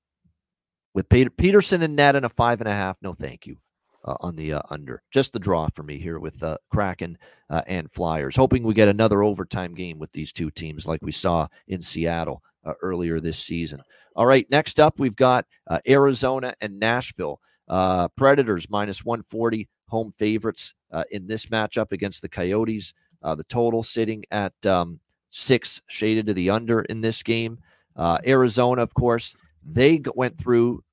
with Peter, Petersen and net and a five and a half, no, thank you. Uh, on the uh, under. Just the draw for me here with uh, Kraken uh, and Flyers. Hoping we get another overtime game with these two teams like we saw in Seattle uh, earlier this season. All right, next up, we've got uh, Arizona and Nashville. Predators minus 140, home favorites in this matchup against the Coyotes. the total sitting at um, six, shaded to the under in this game. Arizona, of course, they went through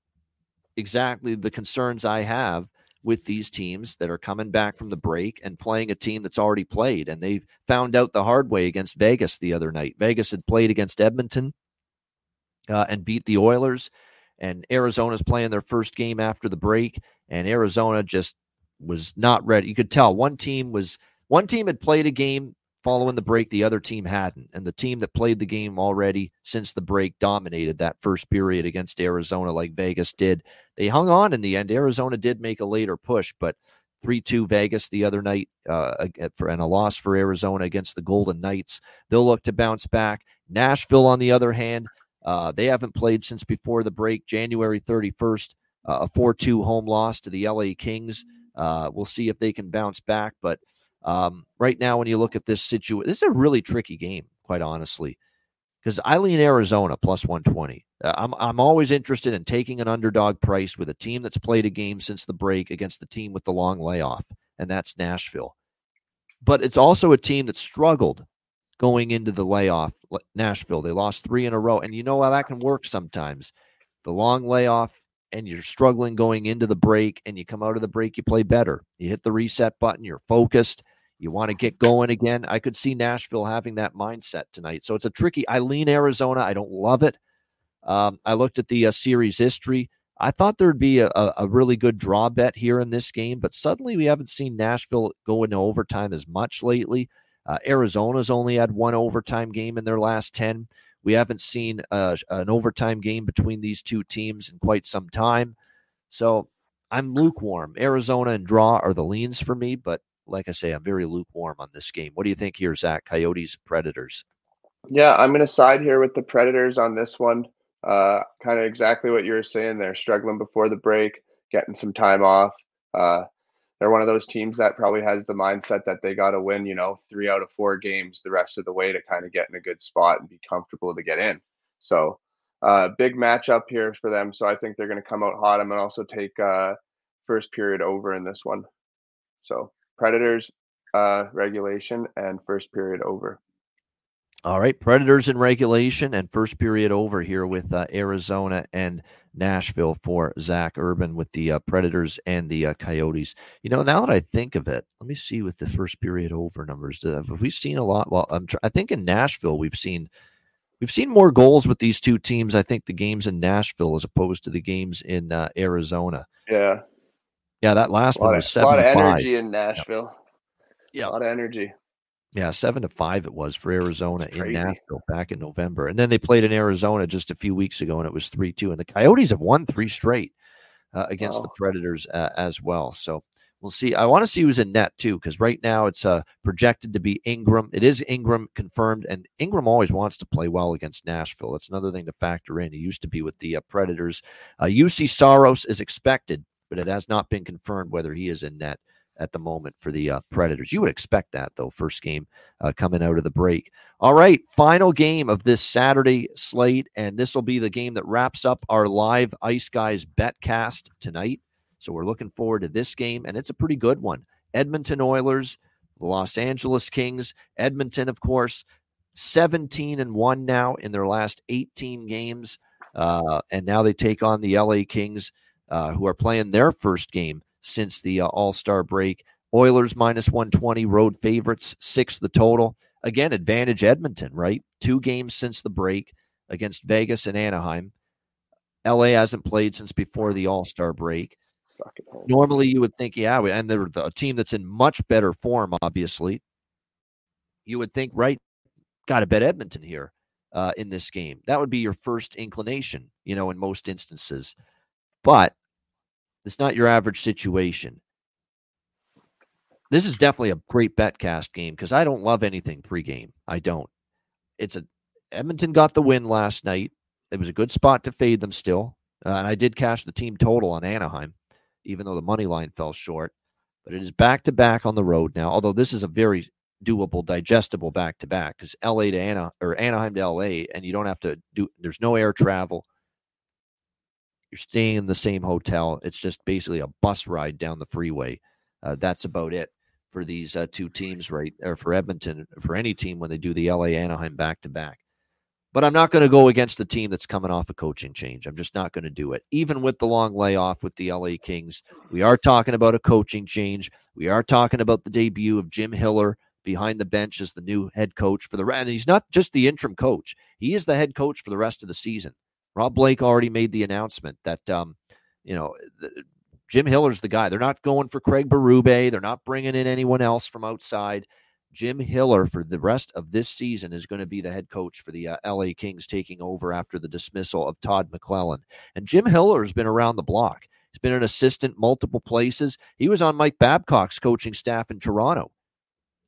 exactly the concerns I have with these teams that are coming back from the break and playing a team that's already played. And they found out the hard way against Vegas the other night. Vegas had played against Edmonton uh, and beat the Oilers. And Arizona's playing their first game after the break. And Arizona just was not ready. You could tell one team was one team had played a game following the break, the other team hadn't. And the team that played the game already since the break dominated that first period against Arizona, like Vegas did. They hung on in the end. Arizona did make a later push, but 3 2 Vegas the other night uh, for, and a loss for Arizona against the Golden Knights. They'll look to bounce back. Nashville, on the other hand, uh, they haven't played since before the break, January 31st, uh, a 4 2 home loss to the LA Kings. Uh, we'll see if they can bounce back, but um, right now, when you look at this situation, this is a really tricky game, quite honestly, because I lean Arizona plus 120. Uh, I'm, I'm always interested in taking an underdog price with a team that's played a game since the break against the team with the long layoff, and that's Nashville. But it's also a team that struggled going into the layoff, Nashville. They lost three in a row, and you know how that can work sometimes. The long layoff, and you're struggling going into the break, and you come out of the break, you play better. You hit the reset button, you're focused you want to get going again. I could see Nashville having that mindset tonight. So it's a tricky. I lean Arizona. I don't love it. Um, I looked at the uh, series history. I thought there'd be a, a, really good draw bet here in this game, but suddenly we haven't seen Nashville go into overtime as much lately. Uh, Arizona's only had one overtime game in their last 10. We haven't seen uh, an overtime game between these two teams in quite some time. So I'm lukewarm. Arizona and draw are the leans for me, but like I say, I'm very lukewarm on this game. What do you think here, Zach? Coyotes, Predators. Yeah, I'm going to side here with the Predators on this one. Uh, kind of exactly what you were saying. They're struggling before the break, getting some time off. Uh, they're one of those teams that probably has the mindset that they got to win, you know, three out of four games the rest of the way to kind of get in a good spot and be comfortable to get in. So, uh, big matchup here for them. So I think they're going to come out hot. I'm going to also take uh, first period over in this one. So Predators uh, regulation and first period over. All right, Predators in regulation and first period over here with uh, Arizona and Nashville for Zach Urban with the uh, Predators and the uh, Coyotes. You know, now that I think of it, let me see with the first period over numbers. have we seen a lot? Well, I'm tr- I think in Nashville we've seen we've seen more goals with these two teams. I think the games in Nashville as opposed to the games in uh, Arizona. Yeah, yeah, that last one was seven. A lot of energy in Nashville. Yeah, a lot of energy. Yeah, seven to five it was for Arizona in Nashville back in November, and then they played in Arizona just a few weeks ago, and it was three two. And the Coyotes have won three straight uh, against wow. the Predators uh, as well. So we'll see. I want to see who's in net too, because right now it's uh, projected to be Ingram. It is Ingram confirmed, and Ingram always wants to play well against Nashville. That's another thing to factor in. He used to be with the uh, Predators. Uh, Saros is expected but it has not been confirmed whether he is in net at the moment for the uh, Predators. You would expect that, though, first game uh, coming out of the break. All right, final game of this Saturday slate, and this will be the game that wraps up our live Ice Guys betcast tonight. So we're looking forward to this game, and it's a pretty good one. Edmonton Oilers, Los Angeles Kings. Edmonton, of course, 17 and 1 now in their last 18 games. Uh, and now they take on the LA Kings uh, who are playing their first game since the uh, All Star break. Oilers minus 120, road favorites, six the total. again, advantage Edmonton, right? Two games since the break against Vegas and Anaheim. LA hasn't played since before the All Star break. Normally, you would think, yeah, and they're the team that's in much better form, obviously. You would think, right, got to bet Edmonton here uh, in this game. That would be your first inclination, you know, in most instances. But it's not your average situation. This is definitely a great betcast game because I don't love anything pregame. I don't. It's a Edmonton got the win last night. It was a good spot to fade them still. Uh, and I did cash the team total on Anaheim, even though the money line fell short. But it is back to back on the road now, although this is a very doable, digestible back to back because LA to Ana or Anaheim to LA, and you don't have to do. There's no air travel. You're staying in the same hotel. It's just basically a bus ride down the freeway. Uh, that's about it for these uh, two teams, right? Or for Edmonton, for any team when they do the LA Anaheim back to back. But I'm not going to go against the team that's coming off a coaching change. I'm just not going to do it. Even with the long layoff with the LA Kings, we are talking about a coaching change. We are talking about the debut of Jim Hiller behind the bench as the new head coach for the and he's not just the interim coach. He is the head coach for the rest of the season. Rob Blake already made the announcement that um, you know, Jim Hiller's the guy. They're not going for Craig Berube. They're not bringing in anyone else from outside. Jim Hiller for the rest of this season is going to be the head coach for the uh, LA Kings taking over after the dismissal of Todd McLellan. And Jim Hiller has been around the block. He's been an assistant multiple places. He was on Mike Babcock's coaching staff in Toronto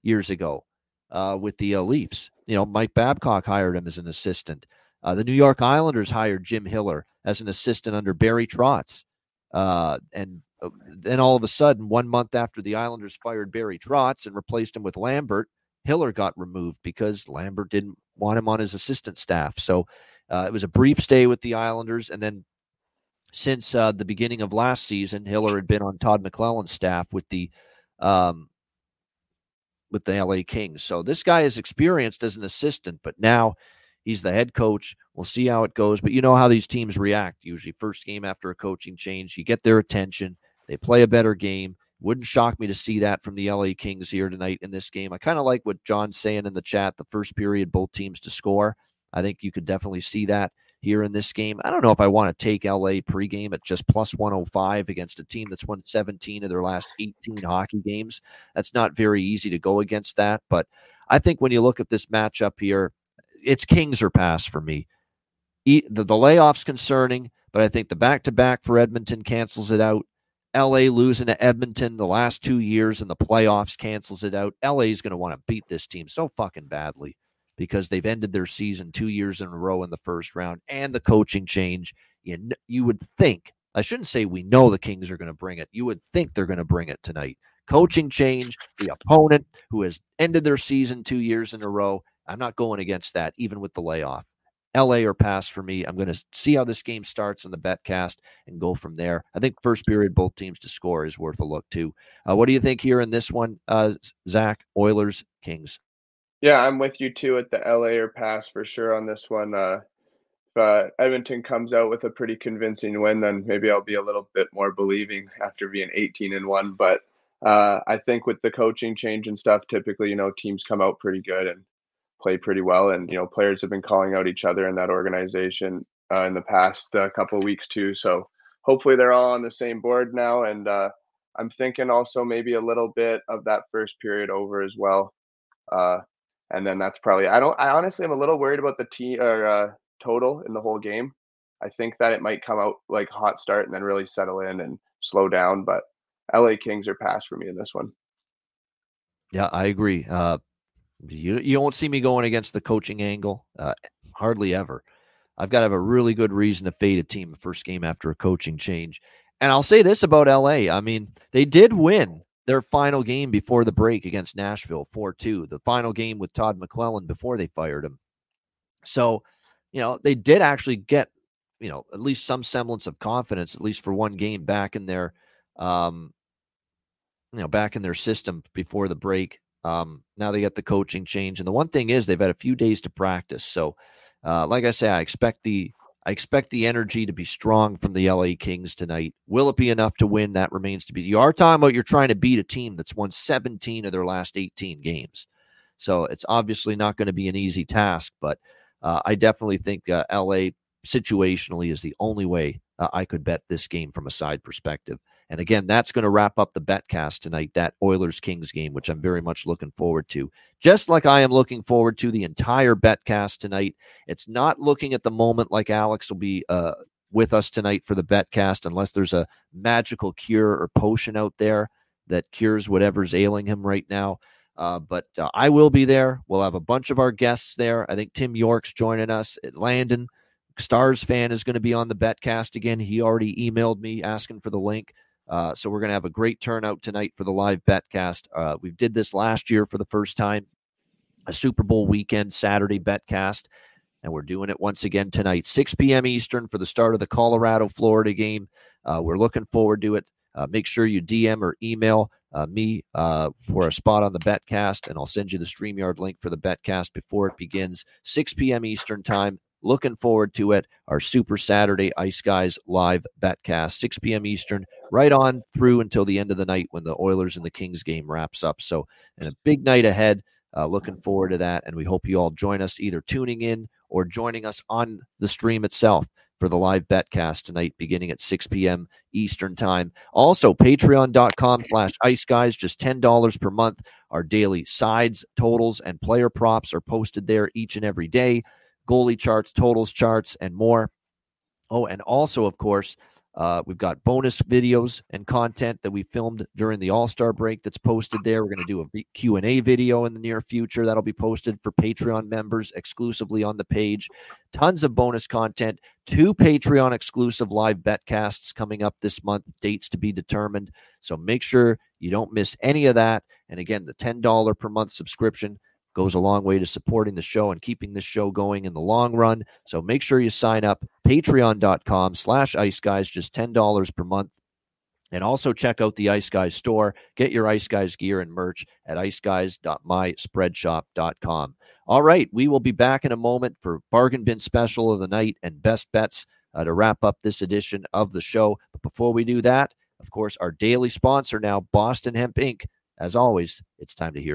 years ago uh, with the uh, Leafs. You know, Mike Babcock hired him as an assistant. Uh, the New York Islanders hired Jim Hiller as an assistant under Barry Trotz. Uh, and uh, then all of a sudden, one month after the Islanders fired Barry Trotz and replaced him with Lambert, Hiller got removed because Lambert didn't want him on his assistant staff. So uh, it was a brief stay with the Islanders. And then since uh, the beginning of last season, Hiller had been on Todd McLellan's staff with the um, with the LA Kings. So this guy is experienced as an assistant, but now he's the head coach. We'll see how it goes. But you know how these teams react usually. First game after a coaching change, you get their attention, they play a better game. Wouldn't shock me to see that from the LA Kings here tonight in this game. I kind of like what John's saying in the chat. The first period, both teams to score. I think you could definitely see that here in this game. I don't know if I want to take LA pregame at just plus 105 against a team that's won 17 of their last 18 hockey games. That's not very easy to go against that. But I think when you look at this matchup here, it's Kings or pass for me. The, the layoff's concerning, but I think the back to back for Edmonton cancels it out. LA losing to Edmonton the last two years in the playoffs cancels it out. LA is going to want to beat this team so fucking badly because they've ended their season two years in a row in the first round and the coaching change. You, you would think, I shouldn't say we know the Kings are going to bring it. You would think they're going to bring it tonight. Coaching change, the opponent who has ended their season two years in a row. I'm not going against that, even with the layoff. LA or pass for me. I'm going to see how this game starts in the bet cast and go from there. I think first period, both teams to score is worth a look too. Uh, what do you think here in this one, uh, Zach? Oilers, Kings. Yeah, I'm with you too at the LA or pass for sure on this one. Uh, if uh, Edmonton comes out with a pretty convincing win, then maybe I'll be a little bit more believing after being 18 and one. But uh, I think with the coaching change and stuff, typically, you know, teams come out pretty good and play pretty well. And, you know, players have been calling out each other in that organization uh, in the past uh, couple of weeks too. So hopefully they're all on the same board now. And uh, I'm thinking also maybe a little bit of that first period over as well. Uh, and then that's probably I don't I honestly am a little worried about the t or uh, total in the whole game. I think that it might come out like hot start and then really settle in and slow down. But LA Kings are pass for me in this one. Yeah, I agree. Uh, you you won't see me going against the coaching angle, uh, hardly ever. I've got to have a really good reason to fade a team the first game after a coaching change. And I'll say this about LA. I mean, they did win their final game before the break against Nashville, 4 2, the final game with Todd McLellan before they fired him. So, you know, they did actually get, you know, at least some semblance of confidence, at least for one game back in their, um, you know, back in their system before the break. Um, now they got the coaching change. And the one thing is they've had a few days to practice. So, uh, like I say, I expect the I expect the energy to be strong from the LA Kings tonight. Will it be enough to win? That remains to be. You are talking about you're trying to beat a team that's won 17 of their last 18 games. So it's obviously not going to be an easy task, but uh, I definitely think uh, LA situationally is the only way uh, I could bet this game from a side perspective. And again, that's going to wrap up the betcast tonight, that Oilers Kings game, which I'm very much looking forward to. Just like I am looking forward to the entire betcast tonight. It's not looking at the moment like Alex will be uh, with us tonight for the betcast, unless there's a magical cure or potion out there that cures whatever's ailing him right now. Uh, but uh, I will be there. We'll have a bunch of our guests there. I think Tim York's joining us. Landon, Stars fan is going to be on the betcast again. He already emailed me asking for the link. Uh, so we're going to have a great turnout tonight for the live betcast. Uh, we did this last year for the first time, a Super Bowl weekend Saturday betcast, and we're doing it once again tonight, 6 p.m. Eastern for the start of the Colorado Florida game. Uh, we're looking forward to it. Uh, make sure you DM or email uh, me uh, for a spot on the betcast, and I'll send you the StreamYard link for the betcast before it begins, 6 p.m. Eastern time. Looking forward to it. Our Super Saturday Ice Guys live betcast, 6 p.m. Eastern, right on through until the end of the night when the Oilers and the Kings game wraps up. So, and a big night ahead. Uh, looking forward to that. And we hope you all join us either tuning in or joining us on the stream itself for the live betcast tonight beginning at 6 p.m. Eastern Time. Also, patreon.com slash ice guys, just $10 per month. Our daily sides, totals, and player props are posted there each and every day goalie charts, totals charts, and more. Oh, and also, of course, uh, we've got bonus videos and content that we filmed during the All Star break that's posted there. We're going to do a Q and A video in the near future that'll be posted for Patreon members exclusively on the page. Tons of bonus content, two Patreon exclusive live betcasts coming up this month. Dates to be determined. So make sure you don't miss any of that. And again, the ten dollar per month subscription goes a long way to supporting the show and keeping this show going in the long run. So make sure you sign up patreon.com slash ice guys, just $10 per month. And also check out the Ice Guys store. Get your Ice Guys gear and merch at iceguys.myspreadshop.com. All right, we will be back in a moment for bargain bin special of the night and best bets uh, to wrap up this edition of the show. But before we do that, of course, our daily sponsor now, Boston Hemp Inc. As always, it's time to hear.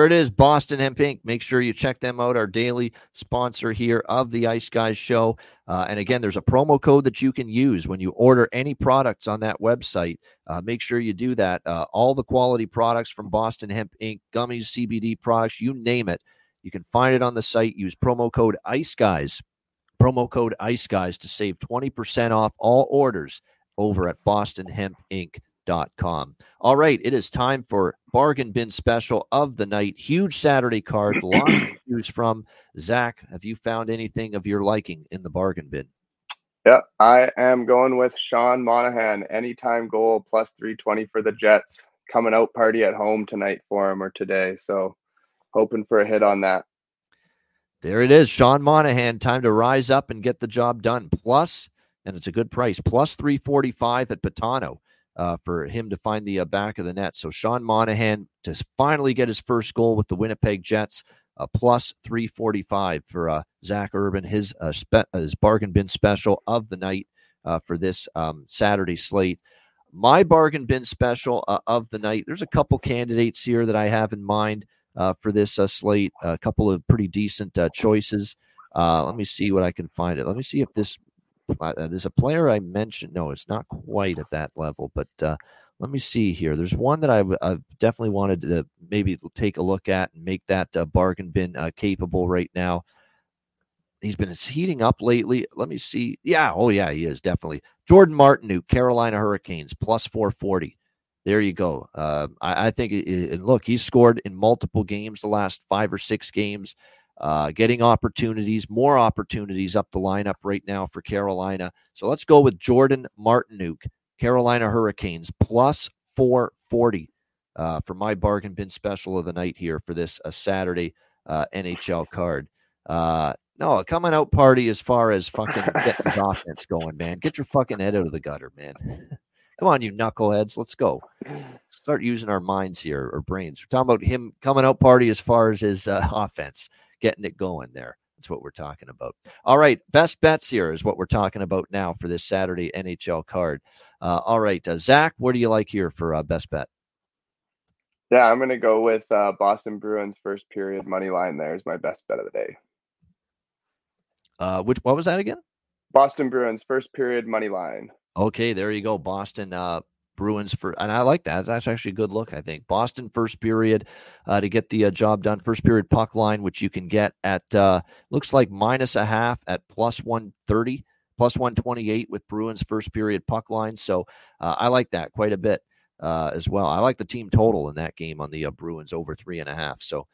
There it is, Boston Hemp Inc. Make sure you check them out, our daily sponsor here of the Ice Guys show. Uh, and again, there's a promo code that you can use when you order any products on that website. Uh, make sure you do that. Uh, all the quality products from Boston Hemp Inc., gummies, CBD products, you name it. You can find it on the site. Use promo code Ice Guys, promo code Ice Guys to save 20% off all orders over at Boston Hemp Inc. Com. All right, it is time for bargain bin special of the night. Huge Saturday card, lots to choose from. Zach, have you found anything of your liking in the bargain bin? Yeah, I am going with Sean Monahan. Anytime goal plus 320 for the Jets. Coming out party at home tonight for him or today. So hoping for a hit on that. There it is. Sean Monahan. Time to rise up and get the job done. Plus, and it's a good price, plus 345 at Patano uh, for him to find the uh, back of the net. So Sean Monahan to finally get his first goal with the Winnipeg Jets, uh, plus 345 for uh, Zach Urban, his, uh, spe- his bargain bin special of the night uh, for this um, Saturday slate. My bargain bin special of the night, there's a couple candidates here that I have in mind for this slate, a couple of pretty decent choices. let me see what I can find it. Let me see if this uh, there's a player I mentioned. No, it's not quite at that level, but uh, let me see here. There's one that I've, I've, definitely wanted to maybe take a look at and make that uh, bargain bin uh, capable right now. He's been heating up lately. Let me see. Yeah, oh yeah, he is definitely Jordan Martinook, Carolina Hurricanes, plus 440. There you go. Uh, I, I, think, it, it, look, he's scored in multiple games the last five or six games. Uh, getting opportunities, more opportunities up the lineup right now for Carolina. So let's go with Jordan Martinook, Carolina Hurricanes, plus 440 uh, for my bargain bin special of the night here for this uh, Saturday uh, NHL card. Uh, no, a coming out party as far as fucking getting the offense going, man. Get your fucking head out of the gutter, man. Come on, you knuckleheads. Let's go. Start using our minds here or brains. We're talking about him coming out party as far as his uh, offense getting it going there. That's what we're talking about. All right, best bets here is what we're talking about now for this Saturday NHL card. Uh, all right, uh, Zach, what do you like here for uh, best bet? Yeah, I'm going to go with uh, Boston Bruins first period money line. There is my best bet of the day. Uh, which what was that again? Boston Bruins first period money line. Okay, there you go. Boston uh, Bruins for, and I like that. That's actually a good look. I think Boston first period uh, to get the uh, job done. First period puck line, which you can get at uh, looks like minus a half at plus one thirty, plus one twenty eight with Bruins first period puck line. So uh, I like that quite a bit uh, as well. I like the team total in that game on the uh, Bruins over three and a half. So.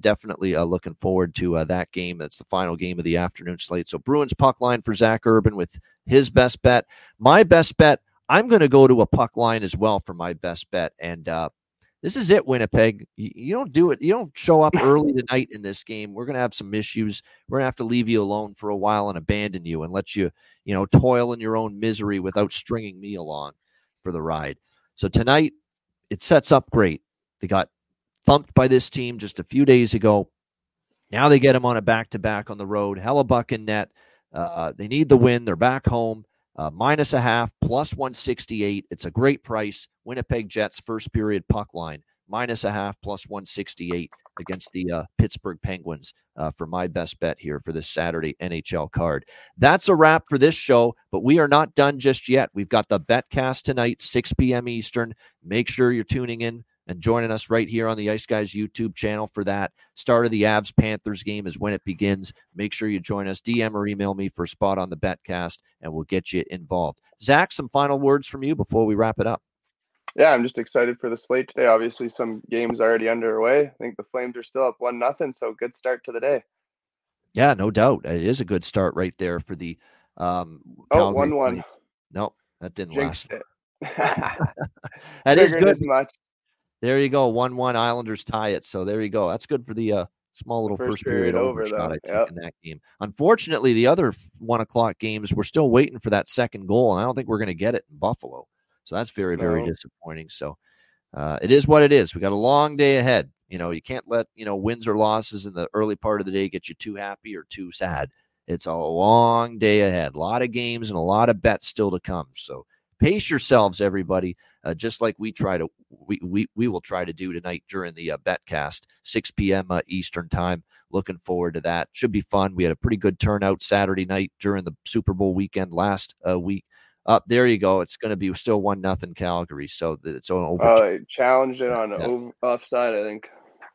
definitely looking forward to that game. That's the final game of the afternoon slate. So Bruins puck line for Zach Urban with his best bet. My best bet I'm going to go to a puck line as well for my best bet. And uh, this is it, Winnipeg. You, you, don't do it. You don't show up early tonight in this game. We're going to have some issues. We're going to have to leave you alone for a while and abandon you and let you, you know, toil in your own misery without stringing me along for the ride. So tonight, it sets up great. They got thumped by this team just a few days ago. Now they get them on a back to back on the road. Hellebuyck in net. Uh, they need the win. They're back home. Uh, minus a half, plus 168. It's a great price. Winnipeg Jets first period puck line, minus a half, plus 168 against the uh, Pittsburgh Penguins uh, for my best bet here for this Saturday NHL card. That's a wrap for this show, but we are not done just yet. We've got the Betcast tonight, 6 p.m. Eastern. Make sure you're tuning in and joining us right here on the Ice Guys YouTube channel for that. Start of the Avs Panthers game is when it begins. Make sure you join us. DM or email me for a spot on the Betcast, and we'll get you involved. Zach, some final words from you before we wrap it up. Yeah, I'm just excited for the slate today. Obviously, some games are already underway. I think the Flames are still up one nothing, so good start to the day. Yeah, no doubt. It is a good start right there for the um Oh, one one. No, that didn't Jinxed last. that is good. much. There you go. One one Islanders tie it. So there you go. That's good for the uh, small little first, first period, period over shot I took yep. in that game. Unfortunately, the other one o'clock games we're still waiting for that second goal, and I don't think we're going to get it in Buffalo. So that's very very disappointing. So uh, it is what it is. We got a long day ahead. You know, you can't let you know wins or losses in the early part of the day get you too happy or too sad. It's a long day ahead. A lot of games and a lot of bets still to come. So pace yourselves, everybody uh, just like we try to we, we we will try to do tonight during the uh, betcast 6 p.m uh, eastern time. Looking forward to that. Should be fun. We had a pretty good turnout saturday night during the super bowl weekend last uh, week. Up uh, there you go. It's going to be still one nothing calgary. So it's on over uh, challenged it on yeah. the offside i think.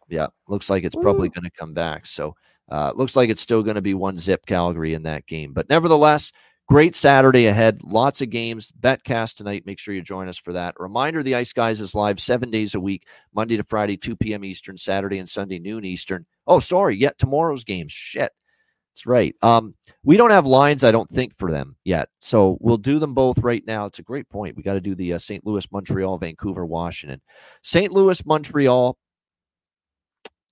Yeah looks like it's Woo. probably going to come back. So uh, looks like it's still going to be one zip calgary in that game. But nevertheless Great Saturday ahead. Lots of games. Betcast tonight. Make sure you join us for that. Reminder the Ice Guys is live seven days a week, Monday to Friday, 2 p.m. Eastern, Saturday and Sunday, noon Eastern. Oh, sorry. Yet tomorrow's games. Shit. That's right. Um, we don't have lines, I don't think, for them yet. So we'll do them both right now. It's a great point. We got to do the uh, St. Louis, Montreal, Vancouver, Washington. St. Louis, Montreal,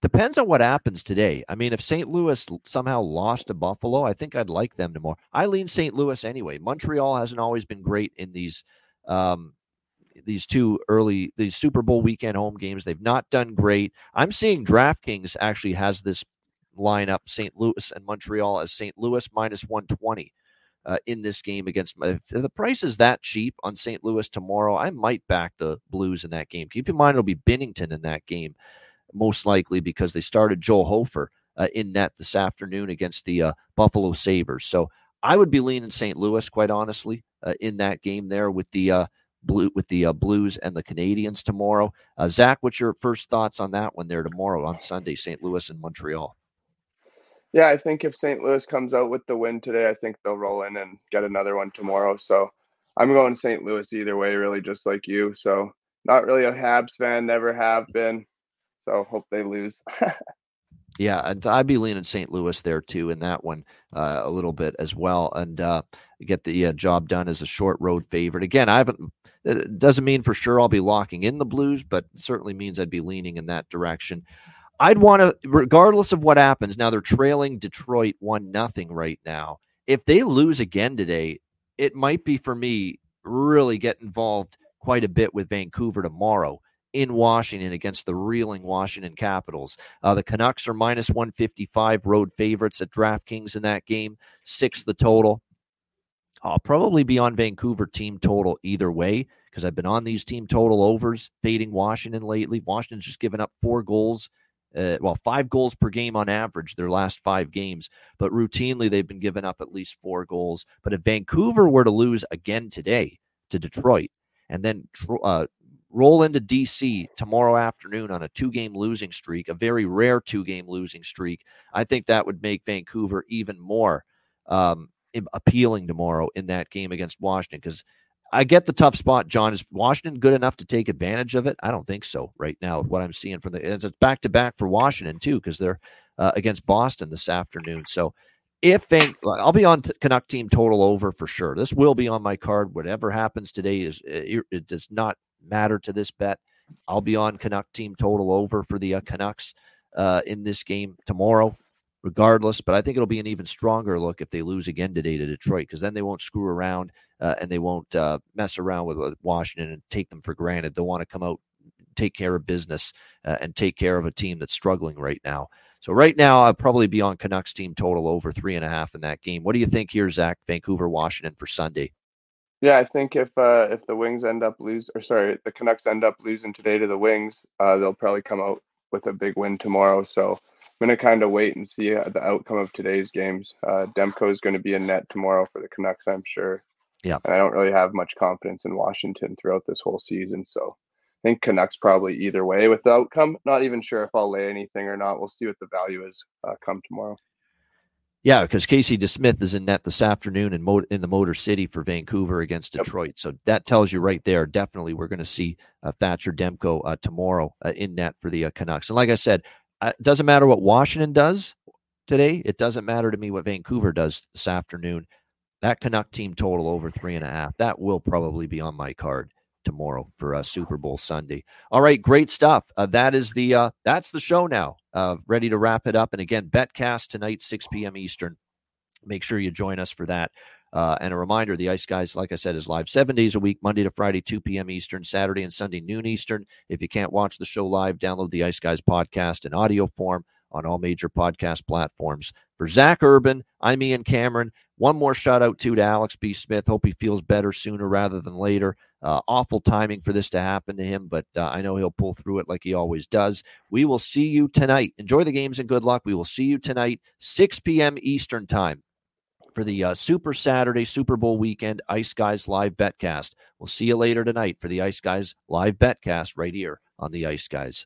Depends on what happens today. I mean, if St. Louis somehow lost to Buffalo, I think I'd like them to more. I lean St. Louis anyway. Montreal hasn't always been great in these um, these two early these Super Bowl weekend home games. They've not done great. I'm seeing DraftKings actually has this lineup St. Louis and Montreal as St. Louis minus 120 uh, in this game against if the price is that cheap on St. Louis tomorrow, I might back the Blues in that game. Keep in mind it'll be Binnington in that game most likely because they started Joel Hofer uh, in net this afternoon against the uh, Buffalo Sabres. So I would be leaning St. Louis, quite honestly, uh, in that game there with the uh, blue with the uh, Blues and the Canadiens tomorrow. Zach, what's your first thoughts on that one there tomorrow on Sunday, St. Louis and Montreal? Yeah, I think if St. Louis comes out with the win today, I think they'll roll in and get another one tomorrow. So I'm going St. Louis either way, really, just like you. So not really a Habs fan, never have been. So hope they lose. Yeah, and I'd be leaning St. Louis there too in that one uh, a little bit as well, and uh, get the uh, job done as a short road favorite. Again, I haven't. It doesn't mean for sure I'll be locking in the Blues, but certainly means I'd be leaning in that direction. I'd want to, regardless of what happens. Now they're trailing Detroit one nothing right now. If they lose again today, it might be for me really get involved quite a bit with Vancouver tomorrow in Washington against the reeling Washington Capitals. Uh, the Canucks are minus 155 road favorites at DraftKings in that game, six the total. I'll probably be on Vancouver team total either way because I've been on these team total overs, fading Washington lately. Washington's just given up four goals uh, well, five goals per game on average their last five games, but routinely they've been giving up at least four goals. But if Vancouver were to lose again today to Detroit and then uh, roll into DC tomorrow afternoon on a two game losing streak, a very rare two game losing streak, I think that would make Vancouver even more um, appealing tomorrow in that game against Washington because I get the tough spot, John. Is Washington good enough to take advantage of it? I don't think so right now. What I'm seeing from the it's back to back for Washington too because they're uh, against Boston this afternoon. So if Van, I'll be on Canuck team total over for sure. This will be on my card. Whatever happens today is it, it does not matter to this bet. I'll be on Canuck team total over for the uh, Canucks uh, in this game tomorrow regardless. But I think it'll be an even stronger look if they lose again today to Detroit because then they won't screw around uh, and they won't uh, mess around with uh, Washington and take them for granted. They'll want to come out, take care of business, uh, and take care of a team that's struggling right now. So right now, I'll probably be on Canucks team total over three and a half in that game. What do you think here, Zach? Vancouver, Washington for Sunday. Yeah, I think if uh, if the Wings end up lose, or sorry, the Canucks end up losing today to the Wings, uh, they'll probably come out with a big win tomorrow. So I'm going to kind of wait and see uh, the outcome of today's games. Uh, Demko is going to be in net tomorrow for the Canucks, I'm sure. Yeah. And I don't really have much confidence in Washington throughout this whole season. So I think Canucks probably either way with the outcome. Not even sure if I'll lay anything or not. We'll see what the value is uh, come tomorrow. Yeah, because Casey DeSmith is in net this afternoon in, Mo- in the Motor City for Vancouver against Detroit. Yep. So that tells you right there, definitely we're going to see uh, Thatcher Demko uh, tomorrow uh, in net for the uh, Canucks. And like I said, it doesn't matter what Washington does today. It doesn't matter to me what Vancouver does this afternoon. That Canuck team total over three and a half. That will probably be on my card tomorrow for uh, Super Bowl Sunday. All right, great stuff. Uh, that is the uh, that's the show now. Uh, ready to wrap it up. And again, Betcast tonight, 6 p.m. Eastern. Make sure you join us for that. Uh, and a reminder the Ice Guys, like I said, is live seven days a week, Monday to Friday, 2 p.m. Eastern, Saturday and Sunday, noon Eastern. If you can't watch the show live, download the Ice Guys podcast in audio form on all major podcast platforms. For Zach Urban, I'm Ian Cameron. One more shout out too to Alex P. Smith. Hope he feels better sooner rather than later. Uh, awful timing for this to happen to him, but uh, I know he'll pull through it like he always does. We will see you tonight. Enjoy the games and good luck. We will see you tonight, 6 p.m. Eastern Time for the uh, Super Saturday Super Bowl weekend Ice Guys live betcast. We'll see you later tonight for the Ice Guys live betcast right here on the Ice Guys.